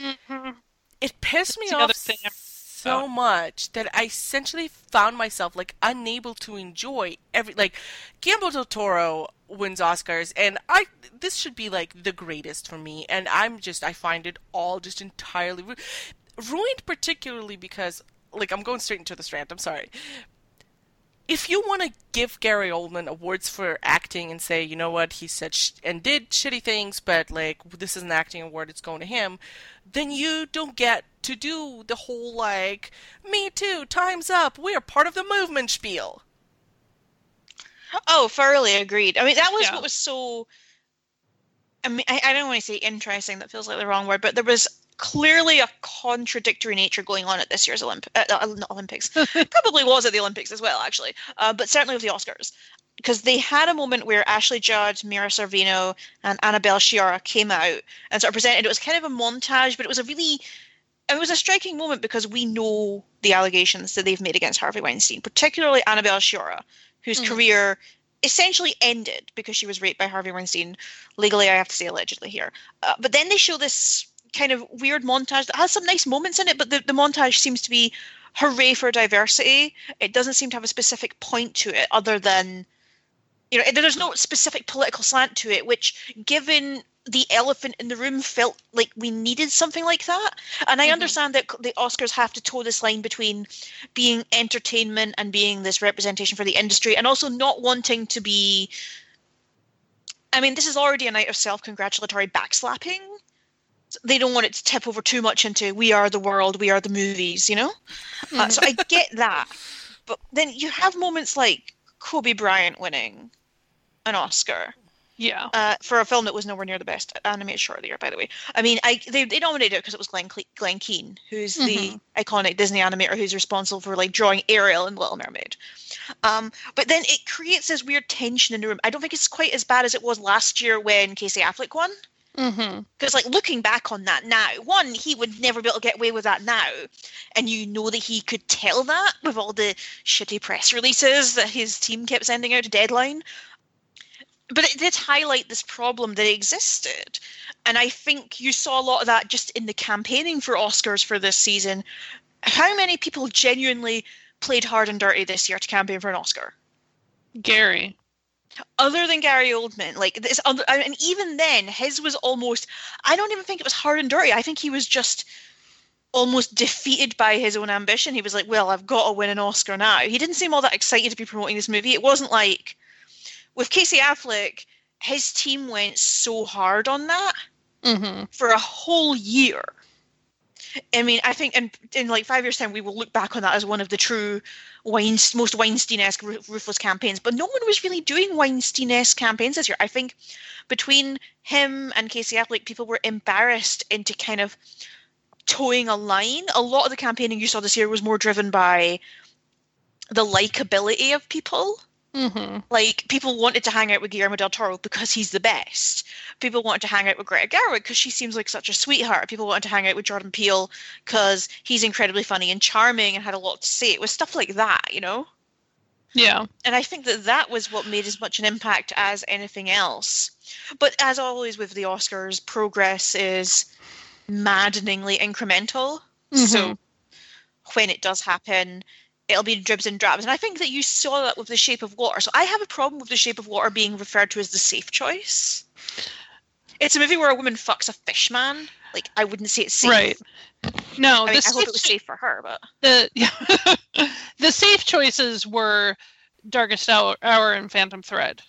it pissed me off so much that i essentially found myself like unable to enjoy every like guillermo del toro wins oscars and i this should be like the greatest for me and i'm just i find it all just entirely ru- ruined particularly because like i'm going straight into this rant i'm sorry if you want to give Gary Oldman awards for acting and say, you know what, he said sh- and did shitty things, but like this is an acting award, it's going to him, then you don't get to do the whole like, me too, time's up, we're part of the movement spiel. oh, thoroughly agreed. I mean, that was Yeah. what was so. I mean, I, I don't want to say interesting. That feels like the wrong word, but there was clearly a contradictory nature going on at this year's Olymp- uh, uh, not Olympics. [laughs] Probably was at the Olympics as well, actually, uh, but certainly with the Oscars. Because they had a moment where Ashley Judd, Mira Sorvino, and Annabelle Sciorra came out and sort of presented. It was kind of a montage, but it was a really, it was a striking moment because we know the allegations that they've made against Harvey Weinstein, particularly Annabelle Sciorra, whose Mhm. career essentially ended because she was raped by Harvey Weinstein. Legally, I have to say allegedly here. Uh, but then they show this kind of weird montage that has some nice moments in it, but the, the montage seems to be hooray for diversity. It doesn't seem to have a specific point to it other than, you know, there's no specific political slant to it, which, given the elephant in the room, felt like we needed something like that. And I Mhm. understand that the Oscars have to toe this line between being entertainment and being this representation for the industry, and also not wanting to be. I mean, this is already a night of self congratulatory backslapping. They don't want it to tip over too much into we are the world, we are the movies, you know? Uh, so I get that. But then you have moments like Kobe Bryant winning an Oscar Yeah. uh, for a film that was nowhere near the best animated short of the year, by the way. I mean, I they, they nominated it because it was Glenn, Cle- Glenn Keane, who's the iconic Disney animator who's responsible for like drawing Ariel in Little Mermaid. Um, but then it creates this weird tension in the room. I don't think it's quite as bad as it was last year when Casey Affleck won. Mm-hmm. Because, like, looking back on that now, one, he would never be able to get away with that now. And you know that he could tell that with all the shitty press releases that his team kept sending out to Deadline. But it did highlight this problem that existed. And I think you saw a lot of that just in the campaigning for Oscars for this season. How many people genuinely played hard and dirty this year to campaign for an Oscar? Gary. Other than Gary Oldman, like this, other, and even then, his was almost. I don't even think it was hard and dirty. I think he was just almost defeated by his own ambition. He was like, "Well, I've got to win an Oscar now." He didn't seem all that excited to be promoting this movie. It wasn't like with Casey Affleck. His team went so hard on that Mm-hmm. for a whole year. I mean, I think in, in like five years' time, we will look back on that as one of the true Weinstein, most Weinstein-esque ru- ruthless campaigns. But no one was really doing Weinstein-esque campaigns this year. I think between him and Casey Affleck, people were embarrassed into kind of towing a line. A lot of the campaigning you saw this year was more driven by the likability of people. Mm-hmm. Like people wanted to hang out with Guillermo del Toro because he's the best. People wanted to hang out with Greta Gerwig because she seems like such a sweetheart. People wanted to hang out with Jordan Peele because he's incredibly funny and charming and had a lot to say. It was stuff like that, you know. Yeah. And I think that that was what made as much an impact as anything else. But as always with the Oscars, progress is maddeningly incremental. So Mhm. when it does happen, it'll be dribs and drabs. And I think that you saw that with The Shape of Water. So I have a problem with The Shape of Water being referred to as the safe choice. It's a movie where a woman fucks a fish man. Like I wouldn't say it's safe. Right. No, I mean, the I hope it was safe- safe for her, but the [laughs] the safe choices were Darkest Hour, Hour and Phantom Thread.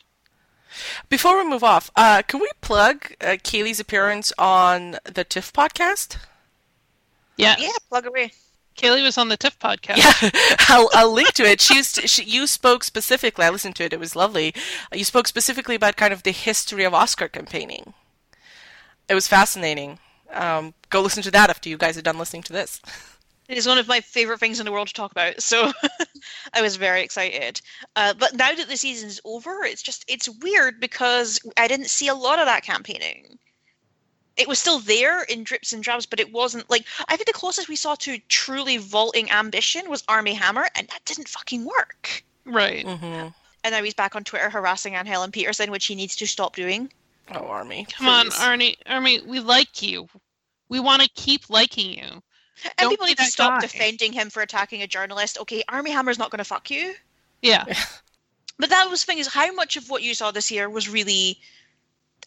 Before we move off, uh, can we plug uh, Kaylee's appearance on the TIFF podcast? Yeah. yeah, plug away. Kaylee was on the TIFF podcast. Yeah, [laughs] I'll, I'll link to it. She, to, she you spoke specifically. I listened to it. It was lovely. You spoke specifically about kind of the history of Oscar campaigning. It was fascinating. Um, go listen to that after you guys are done listening to this. [laughs] It is one of my favorite things in the world to talk about. So [laughs] I was very excited. Uh, but now that the season is over, it's just it's weird because I didn't see a lot of that campaigning. It was still there in drips and drabs, but it wasn't like I think the closest we saw to truly vaulting ambition was Armie Hammer, and that didn't fucking work. Right. hmm And now he's back on Twitter harassing Anne Helen Petersen, which he needs to stop doing. Oh, Armie. Come on, please. Armie. Armie, we like you. We want to keep liking you. And Don't people need to stop guy. defending him for attacking a journalist. Okay, Armie Hammer's not going to fuck you. Yeah. [laughs] But that was the thing is how much of what you saw this year was really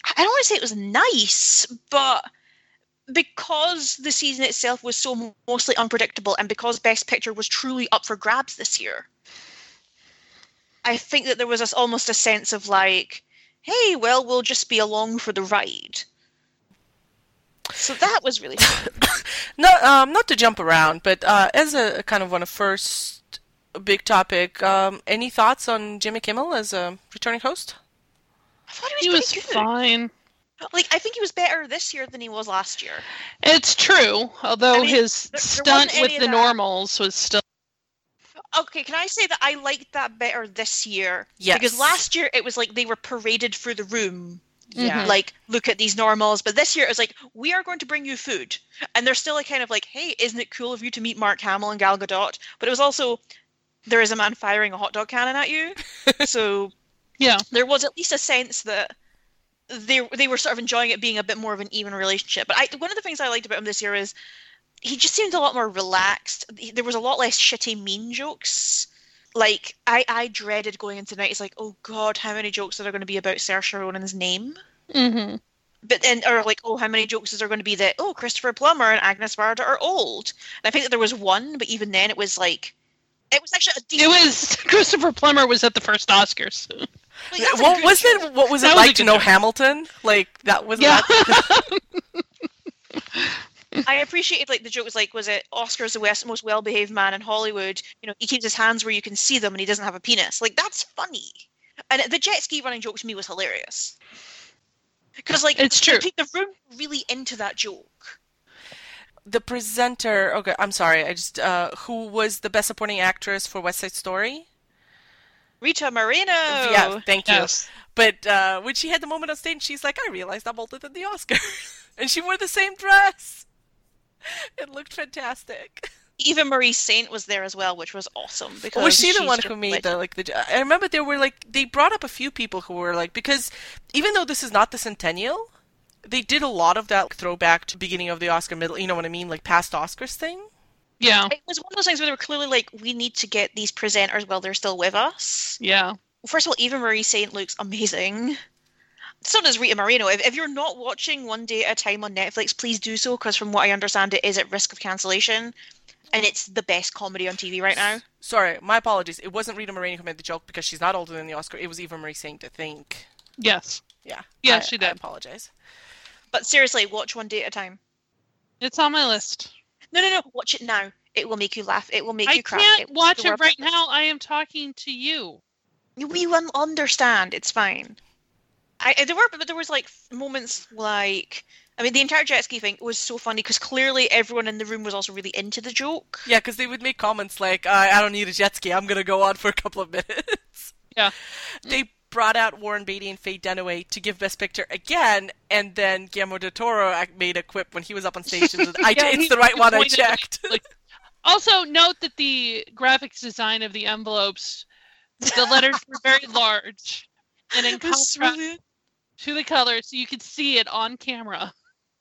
I don't want to say it was nice, but because the season itself was so mostly unpredictable and because Best Picture was truly up for grabs this year, I think that there was this, almost a sense of like, hey, well, we'll just be along for the ride. So that was really fun. [coughs] No, um, not to jump around, but uh, as a kind of on a first big topic, um, any thoughts on Jimmy Kimmel as a returning host? I thought He he was, was good. fine. Like I think he was better this year than he was last year. It's true, although I mean, his there- there stunt wasn't with the that. normals was still. Okay, can I say that I liked that better this year? Yes. Because last year it was like they were paraded through the room, Yeah. Mm-hmm. like look at these normals. But this year it was like we are going to bring you food, and they're still like kind of like, hey, isn't it cool of you to meet Mark Hamill and Gal Gadot? But it was also there is a man firing a hot dog cannon at you, [laughs] so Yeah. there was at least a sense that they they were sort of enjoying it being a bit more of an even relationship. But I one of the things I liked about him this year is he just seemed a lot more relaxed. There was a lot less shitty mean jokes. Like I I dreaded going into tonight. It's like oh god, how many jokes are there going to be about Saoirse Ronan's name? Mm-hmm. But then, or like, oh, how many jokes is there going to be that, oh, Christopher Plummer and Agnes Varda are old? And I think that there was one, but even then it was like, it was actually a It was [laughs] Christopher Plummer was at the first Oscars. like, What was joke. it? What was That it was like to know joke. Hamilton? Like that was Yeah. that. [laughs] I appreciated like the joke was like, was it Oscar's the west, most well-behaved man in Hollywood? You know, he keeps his hands where you can see them, and he doesn't have a penis. Like that's funny. And the jet ski running joke to me was hilarious. Because like It's true. pe- the room really into that joke. The presenter. Okay, I'm sorry. I just uh, who was the best supporting actress for West Side Story? Rita Moreno. Yeah, thank you. Yes. But uh, when she had the moment on stage, she's like, "I realized I'm older than the Oscar," [laughs] and she wore the same dress. It looked fantastic. Eva Marie Saint was there as well, which was awesome. Because was she the one who made like- the like the? I remember there were like they brought up a few people who were like because even though this is not the centennial, they did a lot of that throwback to beginning of the Oscar middle. You know what I mean, like past Oscars thing. Yeah. It was one of those things where they were clearly like, we need to get these presenters while they're still with us. Yeah. First of all, Eva Marie Saint looks amazing. So does Rita Moreno. If, if you're not watching One Day at a Time on Netflix, please do so, because from what I understand, it is at risk of cancellation. And it's the best comedy on TV right now. Sorry, my apologies. It wasn't Rita Moreno who made the joke because she's not older than the Oscar. It was Eva Marie Saint, I think. Yes. Yeah. Yeah, I- she I did. apologize. But seriously, watch One Day at a Time. It's on my list. No, no, no. Watch it now. It will make you laugh. It will make I you cry. I can't will watch it right now. I am talking to you. We will understand. It's fine. I I- there were, but there was like moments like I mean, the entire jet ski thing was so funny because clearly everyone in the room was also really into the joke. Yeah, because they would make comments like, I, "I don't need a jet ski. I'm gonna go on for a couple of minutes." Yeah. They brought out Warren Beatty and Faye Dunaway to give Best Picture again, and then Guillermo del Toro made a quip when he was up on stage and said, I, [laughs] Yeah, "It's he- the right one. I pointed checked." [laughs] like- Also, note that the graphics design of the envelopes, the letters were very [laughs] large and in contrast brilliant. to the color, so you could see it on camera.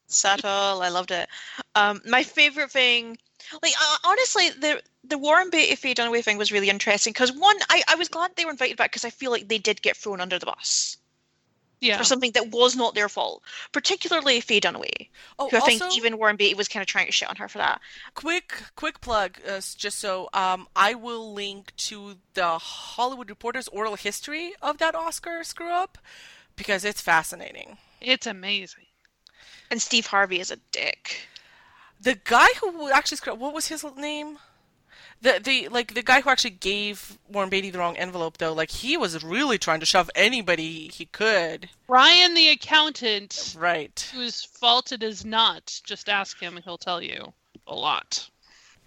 Subtle. I loved it. Um, my favorite thing, like uh, honestly, the the Warren Beatty Faye Dunaway thing was really interesting because one, I, I was glad they were invited back because I feel like they did get thrown under the bus Yeah. for something that was not their fault, particularly Faye Dunaway, oh, who I also, think even Warren Beatty was kind of trying to shit on her for that. quick, quick plug, uh, just so um, I will link to the Hollywood Reporter's oral history of that Oscar screw up because it's fascinating. It's amazing. And Steve Harvey is a dick. The guy who actually screwed, what was his name? The the like the guy who actually gave Warren Beatty the wrong envelope though, like he was really trying to shove anybody he could. Ryan, the accountant, Right. whose fault it is not, just ask him and he'll tell you a lot.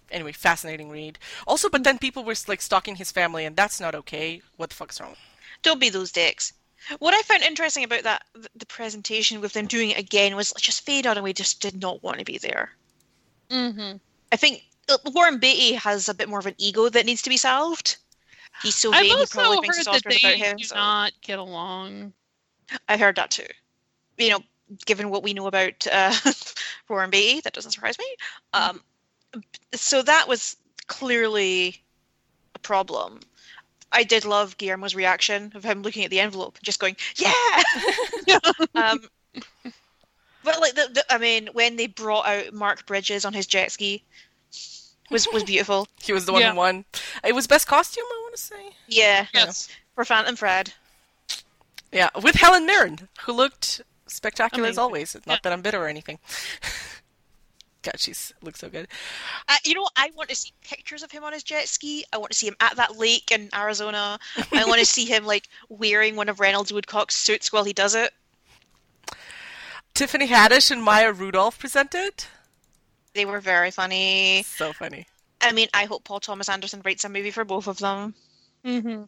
Anyway, fascinating read. Also, but then people were like stalking his family, and that's not okay. What the fuck's wrong? Don't be those dicks. What I found interesting about that the presentation with them doing it again was just Faye Dunaway just did not want to be there. Mm-hmm. I think uh, Warren Beatty has a bit more of an ego that needs to be solved. He's so vain. I've vain, he also probably heard that they about him. do so- not get along. I heard that too. You know, given what we know about uh, [laughs] Warren Beatty, that doesn't surprise me. Um, so that was clearly a problem. I did love Guillermo's reaction of him looking at the envelope and just going, "Yeah." [laughs] [laughs] um, but like the, the, I mean, when they brought out Mark Bridges on his jet ski, was was beautiful. [laughs] He was the one Yeah. who won. It was best costume, I want to say. Yeah, Yes. for Phantom Fred. Yeah, with Helen Mirren, who looked spectacular as always. Not Yeah. that I'm bitter or anything. [laughs] God, she's looks so good. Uh, you know. I want to see pictures of him on his jet ski. I want to see him at that lake in Arizona. I want to [laughs] see him like wearing one of Reynolds Woodcock's suits while he does it. Tiffany Haddish and Maya Rudolph presented. They were very funny. So funny. I mean, I hope Paul Thomas Anderson writes a movie for both of them. Mm-hmm.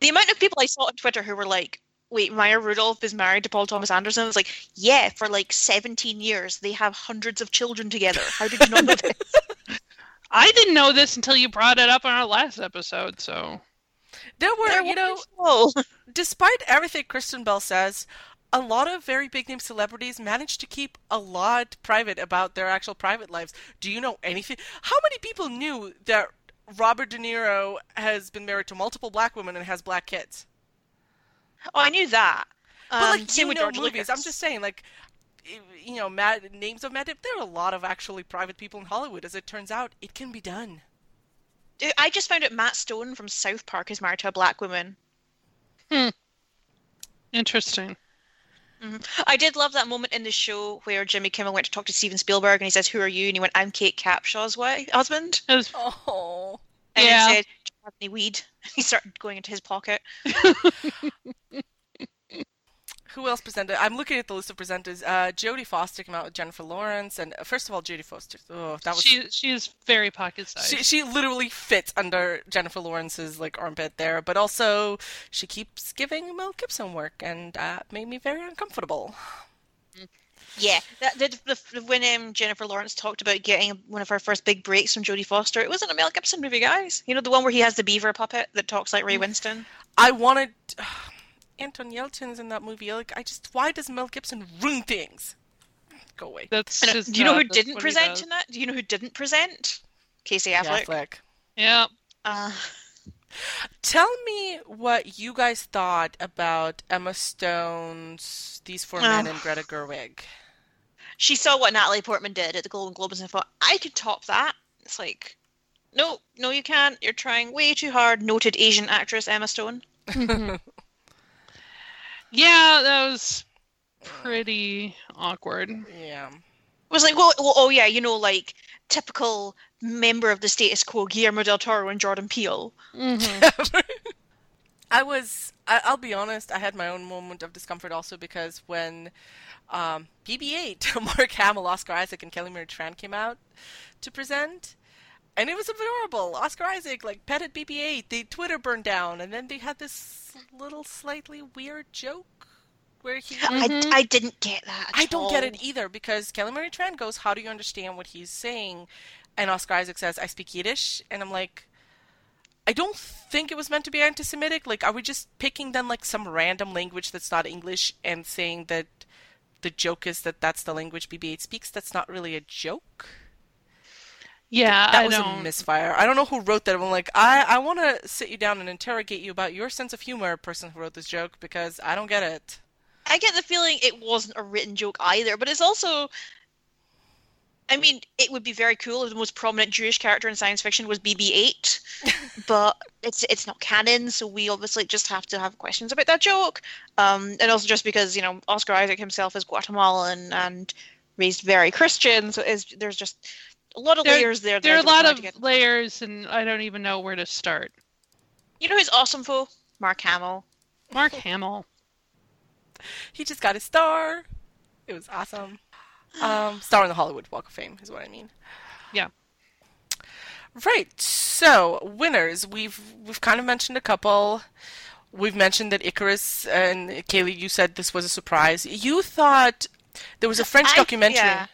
The amount of people I saw on Twitter who were like, "Wait, Maya Rudolph is married to Paul Thomas Anderson." I was like, "Yeah, for like 17 years, they have hundreds of children together. How did you not know this?" [laughs] I didn't know this until you brought it up on our last episode, so There were, They're you know, [laughs] despite everything Kristen Bell says, a lot of very big name celebrities manage to keep a lot private about their actual private lives. Do you know anything? How many people knew that Robert De Niro has been married to multiple black women and has black kids? Oh, I knew that. But Um, like same you know George movies. Lucas. I'm just saying, like you know, Matt, names of Matt. There are a lot of actually private people in Hollywood. As it turns out, it can be done. I just found out Matt Stone from South Park is married to a black woman. Hmm. Interesting. Mm-hmm. I did love that moment in the show where Jimmy Kimmel went to talk to Steven Spielberg and he says, "Who are you?" and he went, "I'm Kate Capshaw's wife, husband." Was- Oh. And Yeah. he said, "Do you have any weed?" [laughs] He started going into his pocket. [laughs] Who else presented? I'm looking at the list of presenters. Uh, Jodie Foster came out with Jennifer Lawrence, and uh, first of all, Jodie Foster. Oh, that was she she's very pocket sized. She she literally fits under Jennifer Lawrence's like armpit there, but also she keeps giving Mel Gibson work, and that made me very uncomfortable. Yeah, that did the, the- when um, Jennifer Lawrence talked about getting one of her first big breaks from Jodie Foster. It wasn't a Mel Gibson movie, guys. You know the one where he has the beaver puppet that talks like Ray Winstone. I wanted [sighs] Anton Yelchin's in that movie. Like, I just why does Mel Gibson ruin things? Go away. That's And, just do you know uh, who didn't present does. that? Do you know who didn't present? Casey Affleck. Affleck. Yeah. Uh, Tell me what you guys thought about Emma Stone's These Four Men Ugh. and Greta Gerwig. she saw what Natalie Portman did at the Golden Globes and thought, I could top that. It's like, no, no, you can't. You're trying way too hard. Noted Asian actress Emma Stone. [laughs] [laughs] Yeah, that was pretty awkward. Yeah. It was like, well, well, oh yeah, you know, like typical member of the status quo, Guillermo del Toro and Jordan Peele. Mhm. [laughs] I was. I, I'll be honest. I had my own moment of discomfort also because when um, BB-8, [laughs] Mark Hamill, Oscar Isaac, and Kelly Marie Tran came out to present, and it was adorable. Oscar Isaac like petted BB-8. The Twitter burned down, and then they had this little slightly weird joke where he. Mhm. I, I didn't get that. at I don't get it either because Kelly Marie Tran goes, "How do you understand what he's saying?" And Oscar Isaac says, "I speak Yiddish," and I'm like. I don't think it was meant to be anti-Semitic. Like, are we just picking then like some random language that's not English and saying that the joke is that that's the language BB-8 speaks? That's not really a joke. Yeah, That I was don't. a misfire. I don't know who wrote that. I'm like, I I want to sit you down and interrogate you about your sense of humor, person who wrote this joke, because I don't get it. I get the feeling it wasn't a written joke either, but it's also. I mean, it would be very cool if the most prominent Jewish character in science fiction was BB-8, [laughs] but it's it's not canon, so we obviously just have to have questions about that joke. Um, and also just because you know Oscar Isaac himself is Guatemalan and raised very Christian, so is there's just a lot of There- layers there. There are a lot of get- layers, and I don't even know where to start. You know who's awesome, Fo? Mark Hamill. Mark Hamill. [laughs] He just got his star. It was awesome. Um, [sighs] star in the Hollywood Walk of Fame is what I mean. Yeah. Right. So winners, we've we've kind of mentioned a couple. We've mentioned that Icarus and Kaylee, you said this was a surprise. You thought there was a French I- documentary. yeah.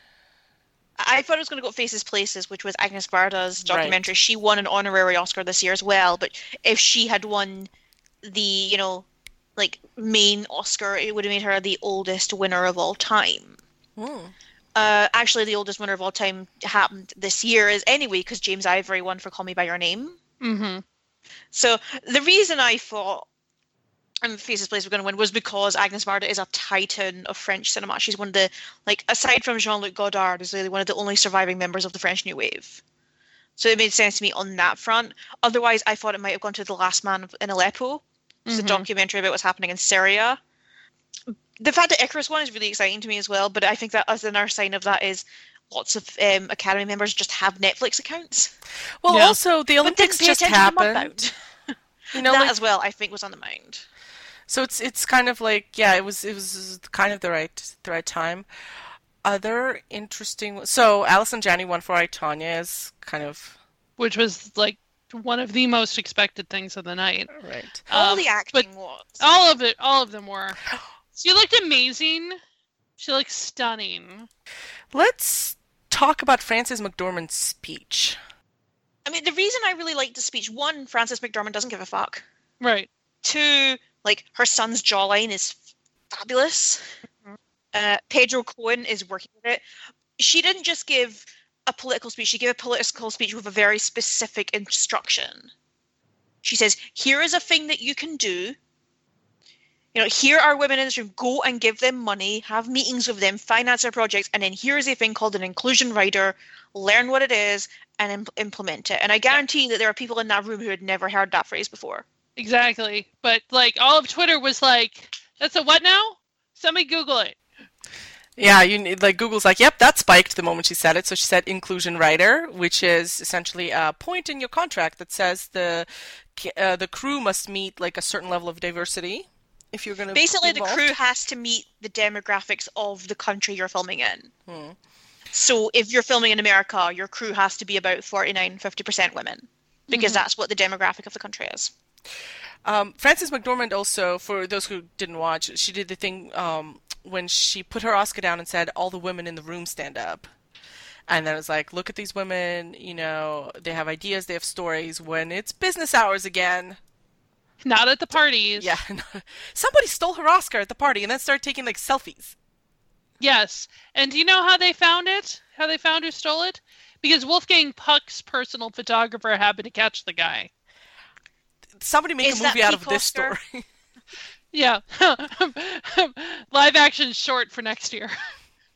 I thought it was going to go Faces Places, which was Agnes Varda's Right. documentary. She won an honorary Oscar this year as well, but if she had won the, you know, like main Oscar, it would have made her the oldest winner of all time. Hmm. Uh, actually, the oldest winner of all time happened this year is anyway because James Ivory won for Call Me by Your Name. Mm-hmm. So the reason I thought um, Faces Place was going to win was because Agnes Varda is a titan of French cinema. She's one of the like aside from Jean-Luc Godard, is really one of the only surviving members of the French New Wave. So it made sense to me on that front. Otherwise, I thought it might have gone to The Last Man in Aleppo, which is a documentary about what's happening in Syria. The fact that Icarus won is really exciting to me as well. But I think that as another sign of that is lots of um, Academy members just have Netflix accounts, Well, Yeah. also the but Olympics just attention to happened. [laughs] You know, that like, as well, I think, was on the mind. So it's it's kind of like yeah, it was it was kind of the right the right time. Other interesting. So Allison Janney won for I Tonya is kind of Which was like one of the most expected things of the night. right. All Um, the acting was. All of it, all of them were. [gasps] She looked amazing. She looked stunning. Let's talk about Frances McDormand's speech. I mean, the reason I really liked the speech one, Frances McDormand doesn't give a fuck. Right. Two, like her son's jawline is fabulous. Uh, Pedro Coen is working with it. She didn't just give a political speech; she gave a political speech with a very specific instruction. She says, "Here is a thing that you can do. You know, here are women in this room. Go and give them money, have meetings with them, finance their projects, and then here is a thing called an inclusion rider. Learn what it is and im- implement it." And I guarantee that there are people in that room who had never heard that phrase before. Exactly. But like all of Twitter was like, "That's a what now?" Somebody Google it. Yeah, you need, like Google's like, yep, that spiked the moment she said it. So she said inclusion rider, which is essentially a point in your contract that says the uh, the crew must meet like a certain level of diversity if you're going to Basically, the crew has to meet the demographics of the country you're filming in. Hmm. So if you're filming in America, your crew has to be about 49, 50% women because Mhm. that's what the demographic of the country is. Um, Frances McDormand also, for those who didn't watch, she did the thing um, when she put her Oscar down and said, "All the women in the room stand up," and then it was like, "Look at these women. You know, they have ideas, they have stories. When it's business hours again, Not at the parties. yeah, [laughs] somebody stole her Oscar at the party and then started taking like selfies." Yes. And do you know how they found it? How they found who stole it? Because Wolfgang Puck's personal photographer happened to catch the guy. Somebody make Is a movie out of this Oscar? story. [laughs] Yeah. [laughs] Live action short for next year.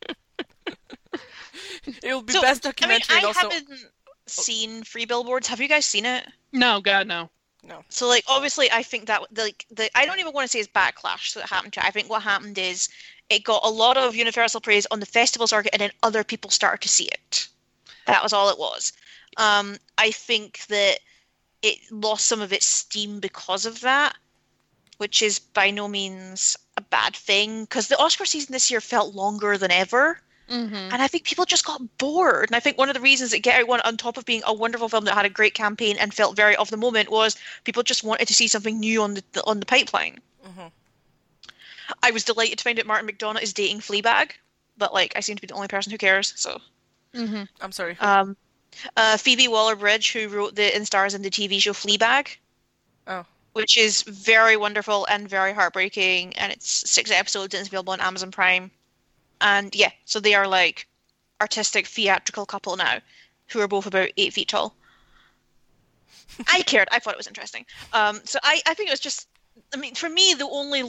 [laughs] it will be So, best I mean, documentary. I also, haven't seen Free Billboards. Have you guys seen it? No, God, no. no. So, like, obviously, I think that like the I don't even want to say it's backlash that happened to. it. I think what happened is it got a lot of universal praise on the festival circuit, and then other people started to see it. That was all it was. Um, I think that it lost some of its steam because of that, which is by no means a bad thing. Because the Oscar season this year felt longer than ever. Mm-hmm. And I think people just got bored. And I think one of the reasons that Get Out won, on top of being a wonderful film that had a great campaign and felt very of the moment, was people just wanted to see something new on the on the pipeline. Mhm. I was delighted to find out Martin McDonagh is dating Fleabag, but like I seem to be the only person who cares. So, Mm-hmm. I'm sorry. um, uh, Phoebe Waller-Bridge, who wrote the and stars in the TV show Fleabag, Oh. which is very wonderful and very heartbreaking, and it's six episodes and it's available on Amazon Prime. And yeah, so they are like artistic theatrical couple now, who are both about eight feet tall. [laughs] I cared. I thought it was interesting. Um, so I, I think it was just. I mean, for me, the only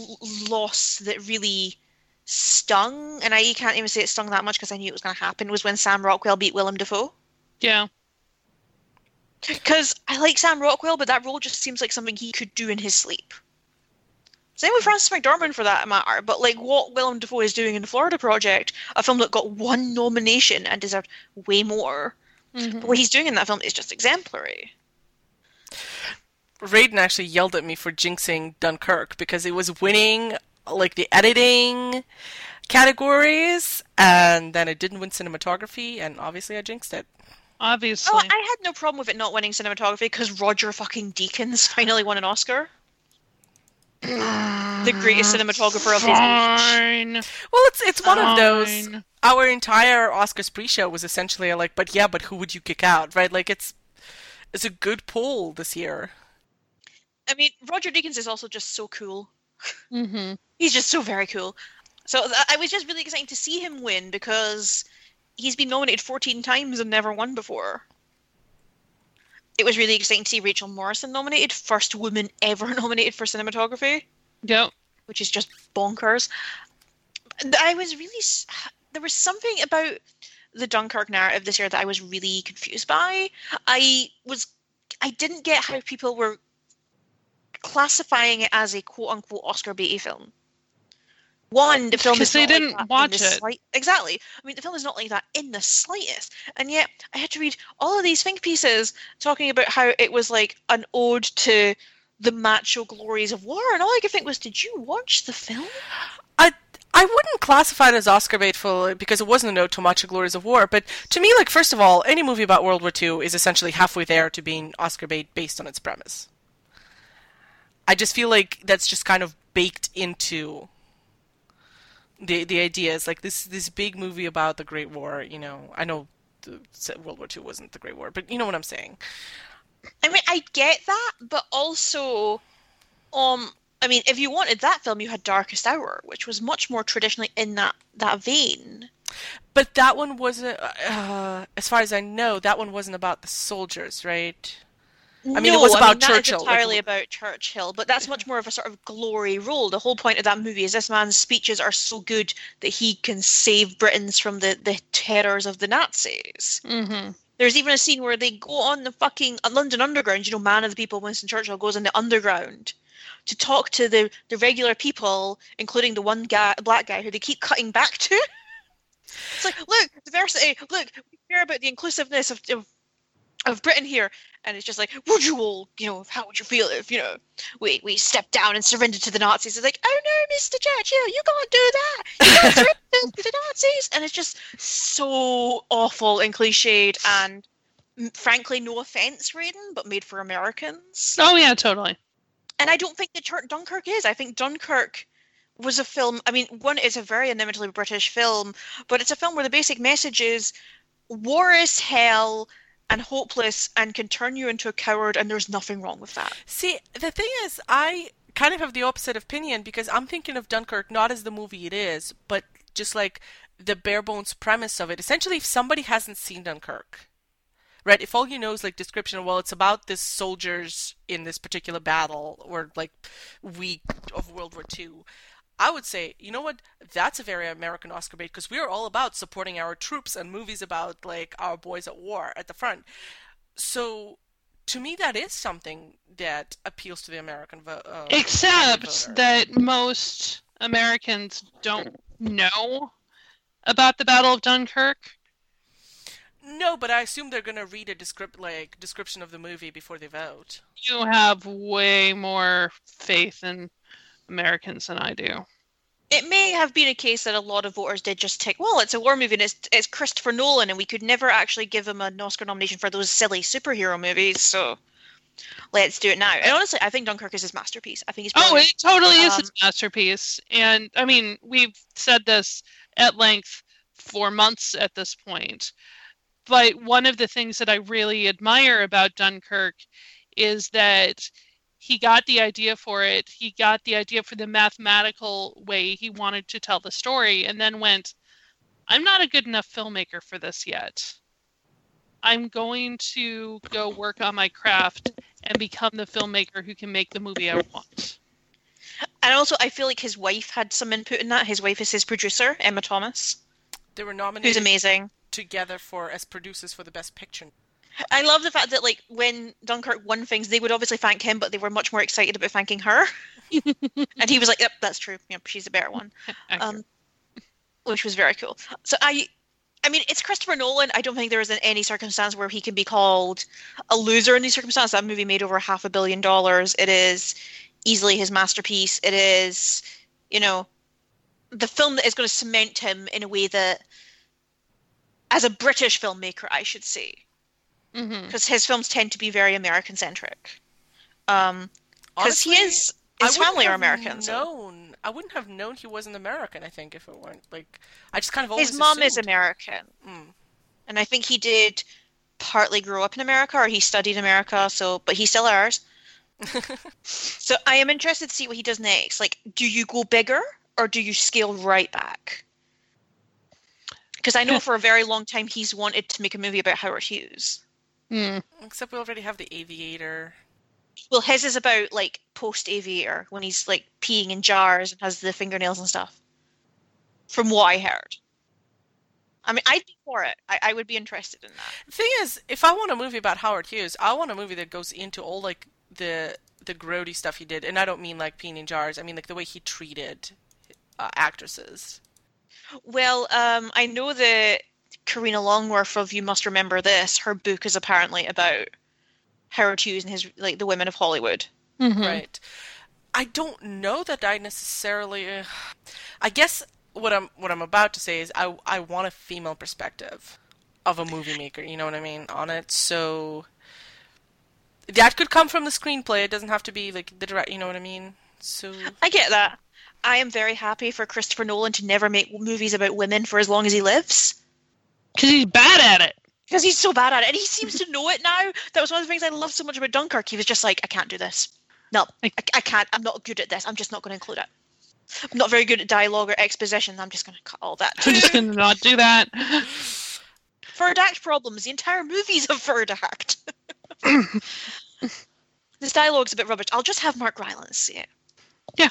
loss that really stung, and I can't even say it stung that much because I knew it was going to happen, was when Sam Rockwell beat Willem Dafoe. Yeah. Because I like Sam Rockwell, but that role just seems like something he could do in his sleep. Same with Frances McDormand for that matter, but like what Willem Dafoe is doing in the Florida Project, a film that got one nomination and deserved way more. Mm-hmm. But what he's doing in that film is just exemplary. Raiden actually yelled at me for jinxing Dunkirk because it was winning like the editing categories, and then it didn't win cinematography, and obviously I jinxed it. Obviously. Oh, I had no problem with it not winning cinematography because Roger fucking Deakins finally won an Oscar. the greatest cinematographer of his age. Fine. Well, it's it's one of those. Our entire Oscars pre-show was essentially like, but yeah, but who would you kick out, right? Like it's it's a good poll this year. I mean, Roger Deakins is also just so cool. Mm-hmm. He's just so very cool. So I was just really excited to see him win because he's been nominated 14 times and never won before. It was really exciting to see Rachel Morrison nominated, first woman ever [laughs] nominated for cinematography, Yep. which is just bonkers. I was really there was something about the Dunkirk narrative this year that I was really confused by. I was I didn't get how people were classifying it as a quote unquote Oscar baity film. One, the film Because is they not didn't that watch the it. slight- exactly. I mean, the film is not like that in the slightest, and yet I had to read all of these think pieces talking about how it was like an ode to the macho glories of war, and all I could think was, did you watch the film? I I wouldn't classify it as Oscar baitful because it wasn't a note to macho Glories of War. But to me, like first of all, any movie about World War II is essentially halfway there to being Oscar bait based on its premise. I just feel like that's just kind of baked into the the idea. Is like this this big movie about the Great War. You know, I know the, World War II wasn't the Great War, but you know what I'm saying. I mean, I get that, but also, um, I mean, if you wanted that film, you had Darkest Hour, which was much more traditionally in that that vein. But that one wasn't, uh, as far as I know, that one wasn't about the soldiers, right? I mean, it no, was I about mean, that is Churchill, like- entirely about Churchill, but that's much more of a sort of glory role. The whole point of that movie is this man's speeches are so good that he can save Britons from the, the terrors of the Nazis. Mm-hmm. There's even a scene where they go on the fucking uh, London Underground. You know, man of the people, Winston Churchill goes in the underground to talk to the, the regular people, including the one guy, black guy who they keep cutting back to. [laughs] It's like, look, diversity. Look, we care about the inclusiveness of, of of Britain here, and it's just like, would you all, you know, how would you feel if, you know, we we stepped down and surrendered to the Nazis? It's like, oh no, Mr. Churchill, you can't do that. You can't surrender to the Nazis, and it's just so awful and cliched, and frankly, no offense, Raiden, but made for Americans. Oh yeah, totally. And I don't think that Tur- Dunkirk is. I think Dunkirk was a film. I mean, one is a very inimitable British film, but it's a film where the basic message is war is hell and hopeless and can turn you into a coward, and there's nothing wrong with that. See, the thing is, I kind of have the opposite opinion because I'm thinking of Dunkirk not as the movie it is, but just like the bare bones premise of it. Essentially, if somebody hasn't seen Dunkirk, right? If all you know is like description, well, it's about this soldiers in this particular battle or like week of World War II. I would say, you know what? That's a very American Oscar bait because we are all about supporting our troops and movies about like our boys at war at the front. So, to me, that is something that appeals to the American vote. Uh, Except voter. that most Americans don't know about the Battle of Dunkirk. No, but I assume they're gonna read a descript like description of the movie before they vote. You have way more faith in Americans than I do. It may have been a case that a lot of voters did just take, well, it's a war movie and it's, it's Christopher Nolan, and we could never actually give him an Oscar nomination for those silly superhero movies, so let's do it now. And honestly, I think Dunkirk is his masterpiece. I think he's Oh, it totally is Um, his masterpiece. And I mean, we've said this at length for months at this point. But one of the things that I really admire about Dunkirk is that he got the idea for it. He got the idea for the mathematical way he wanted to tell the story, and then went, I'm not a good enough filmmaker for this yet. I'm going to go work on my craft and become the filmmaker who can make the movie I want. And also, I feel like his wife had some input in that. His wife is his producer, Emma Thomas, They were nominated. who's amazing. together for as producers for the best picture. I love the fact that, like, when Dunkirk won things, they would obviously thank him, but they were much more excited about thanking her. [laughs] and he was like, "Yep, that's true. Yep, she's a better one." [laughs] um, which was very cool. So I, I mean, it's Christopher Nolan. I don't think there is any circumstance where he can be called a loser in these circumstances. That movie made over half a billion dollars. It is easily his masterpiece. It is, you know, the film that is going to cement him in a way that, as a British filmmaker, I should say, hmm because his films tend to be very American centric. Um, because he is his family are have American. so- Known, I wouldn't have known he was an American. I think if it weren't like, I just kind of always His mom is. American. Mm. and I think he did partly grow up in America or he studied America. So, but he's still ours. [laughs] So I am interested to see what he does next. Like, do you go bigger or do you scale right back? Because I know [laughs] for a very long time he's wanted to make a movie about Howard Hughes. Mm. Except we already have the Aviator. Well, his is about like post Aviator when he's like peeing in jars and has the fingernails and stuff. From what I heard. I mean, I'd be for it. I, I would be interested in that. The thing is, if I want a movie about Howard Hughes, I want a movie that goes into all like the the grody stuff he did, and I don't mean like peeing in jars. I mean like the way he treated uh, actresses. Well, um, I know that Karina Longworth of You Must Remember This, her book is apparently about Howard Hughes and his like the women of Hollywood. Mhm. Right. I don't know that I necessarily. Uh, I guess what I'm what I'm about to say is I I want a female perspective of a movie maker. You know what I mean on it. So that could come from the screenplay. It doesn't have to be like the direct. You know what I mean. So I get that. I am very happy for Christopher Nolan to never make movies about women for as long as he lives. Because he's bad at it. Because he's so bad at it. And he seems to know it now. That was one of the things I loved so much about Dunkirk. He was just like, I can't do this. No, I- I, can't. I'm not good at this. I'm just not going to include it. I'm not very good at dialogue or exposition. I'm just going to cut all that. I'm just gonna not do that. [laughs] Third act problems. The entire movie's a third act. [laughs] this dialogue's a bit rubbish. I'll just have Mark Rylance see it. Yeah.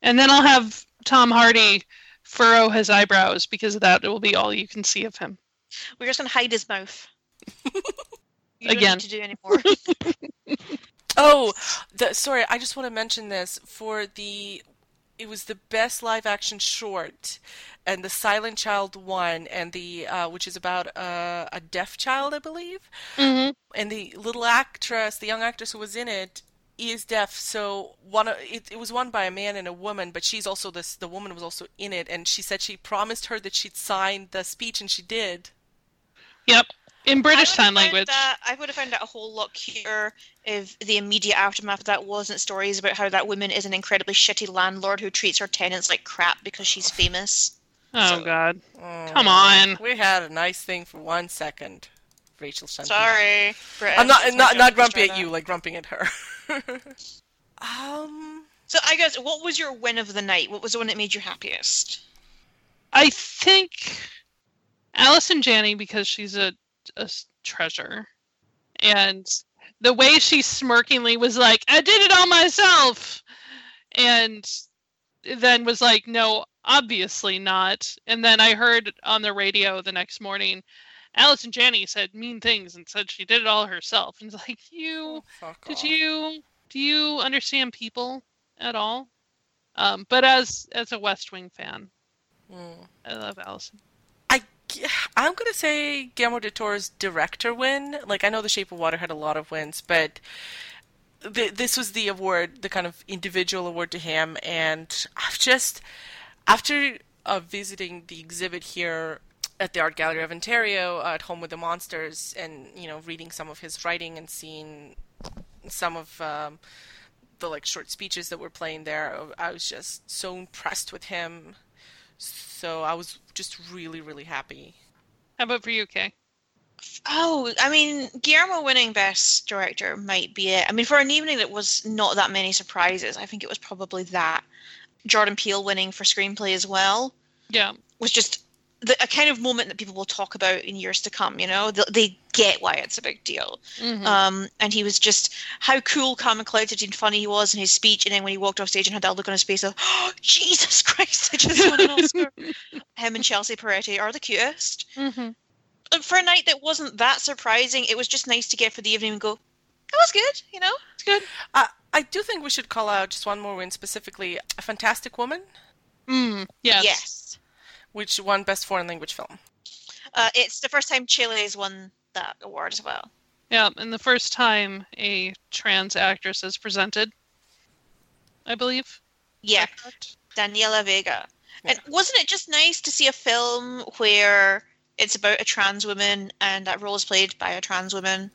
And then I'll have Tom Hardy furrow his eyebrows because that will be all you can see of him. We're just going to hide his mouth. [laughs] You Again. don't need to do any more. [laughs] Oh, the, sorry. I just want to mention this for the. It was the best live action short, and the Silent Child won, and the uh, which is about uh, a deaf child, I believe. Mm-hmm. And the little actress, the young actress who was in it, is deaf. So one, of- it, it was won by a man and a woman, but she's also this. The woman was also in it, and she said she promised her that she'd sign the speech, and she did. Yep. In British Sign Language. That, I would have found that a whole lot cuter if the immediate aftermath of that wasn't stories about how that woman is an incredibly shitty landlord who treats her tenants like crap because she's famous. Oh so- God. Oh, Come on. We had a nice thing for one second. Rachel Shenton. Sorry, British. I'm not not not grumpy try at that. you, like grumping at her. [laughs] um, So I guess what was your win of the night? What was the one that made you happiest? I think Allison Janney because she's a, a treasure, and the way she smirkingly was like, "I did it all myself," and then was like, "No, obviously not." And then I heard on the radio the next morning, Allison Janney said mean things and said she did it all herself, and it's like, you fuck did off. you do you understand people at all? Um, but as as a West Wing fan, Mm. I love Allison. I I'm gonna say Guillermo del Toro's director win. Like I know The Shape of Water had a lot of wins, but th- this was the award, the kind of individual award to him. And I've just after uh, visiting the exhibit here at the Art Gallery of Ontario uh, at Home with the Monsters, and you know reading some of his writing and seeing some of um, the like short speeches that were playing there, I was just so impressed with him. So I was just really, really happy. How about for you, Kay? Oh, I mean, Guillermo winning Best Director might be it. I mean, for an evening that was not that many surprises, I think it was probably that. Jordan Peele winning for screenplay as well Yeah. was just the, a kind of moment that people will talk about in years to come. You know, they, they get why it's a big deal. Mhm. Um, and he was just how cool, calm, and collected and funny he was in his speech. And then when he walked off stage and had that look on his face of, oh, Jesus Christ, I just won an Oscar. [laughs] Him and Chelsea Peretti are the cutest. Mhm. And for a night that wasn't that surprising, it was just nice to get for the evening and go, that was good, you know? It's good. Uh, I do think we should call out just one more win, specifically A Fantastic Woman, Mm, yes. Yes. Which won Best Foreign Language Film. Uh, it's the first time Chile's won that award as well. Yeah, and the first time a trans actress is presented, I believe. Yeah, Is that correct? Daniela Vega. And wasn't it just nice to see a film where it's about a trans woman and that role is played by a trans woman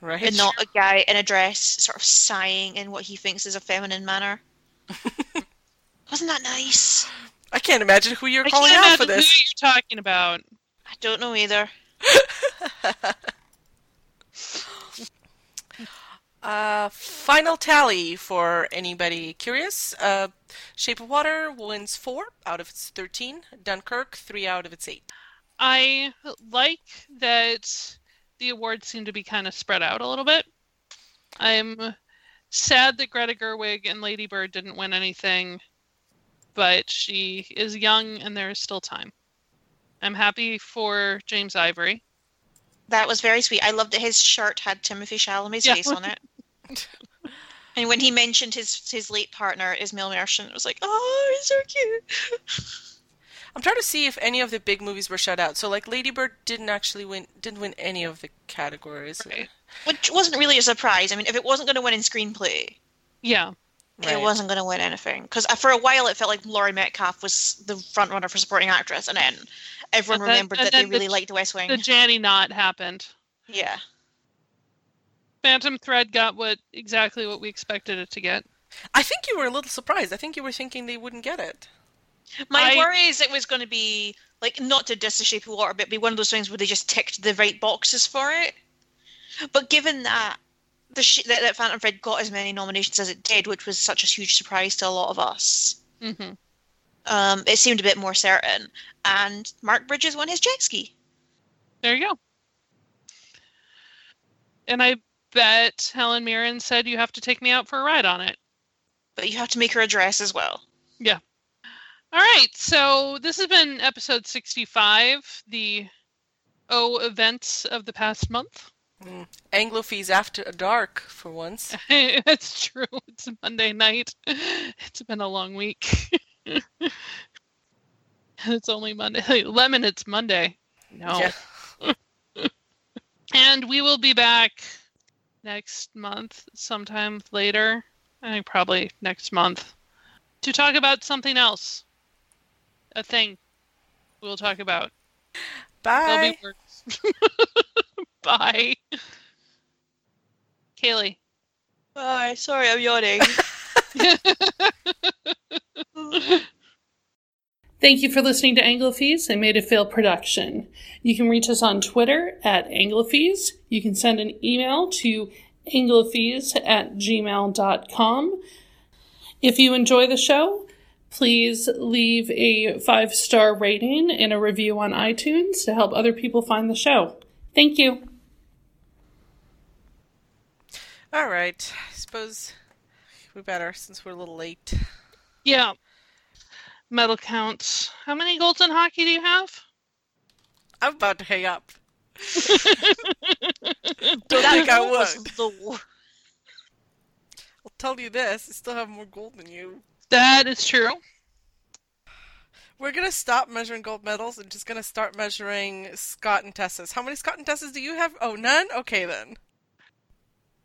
Right? and not a guy in a dress sort of sighing in what he thinks is a feminine manner? [laughs] wasn't that nice? I can't imagine who you're I calling can't out for imagine this. who you're talking about. I don't know either. [laughs] Uh, final tally for anybody curious. Uh, Shape of Water wins four out of its 13. Dunkirk, three out of its eight. I like that the awards seem to be kind of spread out a little bit. I'm sad that Greta Gerwig and Lady Bird didn't win anything, but she is young and there is still time. I'm happy for James Ivory. That was very sweet. I loved that his shirt had Timothée Chalamet's Yeah. face on it. [laughs] and when he mentioned his his late partner, Ismail Merchant, it was like, oh, he's so cute. I'm trying to see if any of the big movies were shut out. So, like, Lady Bird didn't actually win, didn't win any of the categories. Right. Which wasn't really a surprise. I mean, if it wasn't going to win in screenplay, Yeah. Right. it wasn't going to win anything. Because uh, for a while, it felt like Laurie Metcalf was the front runner for supporting actress, and then everyone And then- remembered that they then the- really liked The West Wing. The Janny knot happened. yeah. Phantom Thread got what exactly what we expected it to get. I think you were a little surprised. I think you were thinking they wouldn't get it. My I- worry is it was going to be like not to diss the shape of water, but be one of those things where they just ticked the right boxes for it. But given that the sh- that, that Phantom Thread got as many nominations as it did, which was such a huge surprise to a lot of us. hmm Um, it seemed a bit more certain, and Mark Bridges won his jet ski. There you go. And I bet Helen Mirren said you have to take me out for a ride on it. But you have to make her a dress as well. Yeah. All right, so this has been episode 65, the O events of the past month. Mm. Anglophies after dark for once. [laughs] That's true. It's Monday night. It's been a long week. [laughs] it's only Monday. Lemon, it's Monday. No. Yeah. [laughs] And we will be back next month, sometime later. I think probably next month, to talk about something else. A thing we'll talk about. Bye. Be words. [laughs] Bye. Kaylee. Bye. Sorry, I'm yawning. [laughs] Thank you for listening to Anglophies, a Made to Fail production. You can reach us on Twitter at Anglophies. You can send an email to anglophies at gmail.com. If you enjoy the show, please leave a five star rating and a review on iTunes to help other people find the show. Thank you. All right. I suppose we better since we're a little late. Yeah. Medal counts. How many golds in hockey do you have? I'm about to hang up. [laughs] Don't think I would. Low. [laughs] I'll tell you this: I still have more gold than you. That is true. We're gonna stop measuring gold medals and just gonna start measuring Scott and Tessa's. How many Scott and Tessa's do you have? Oh, none. Okay then.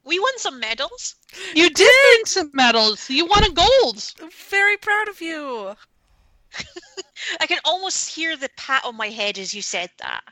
We won some medals. You did win some medals. You won a gold. I'm very proud of you. [laughs] I can almost hear the pat on my head as you said that.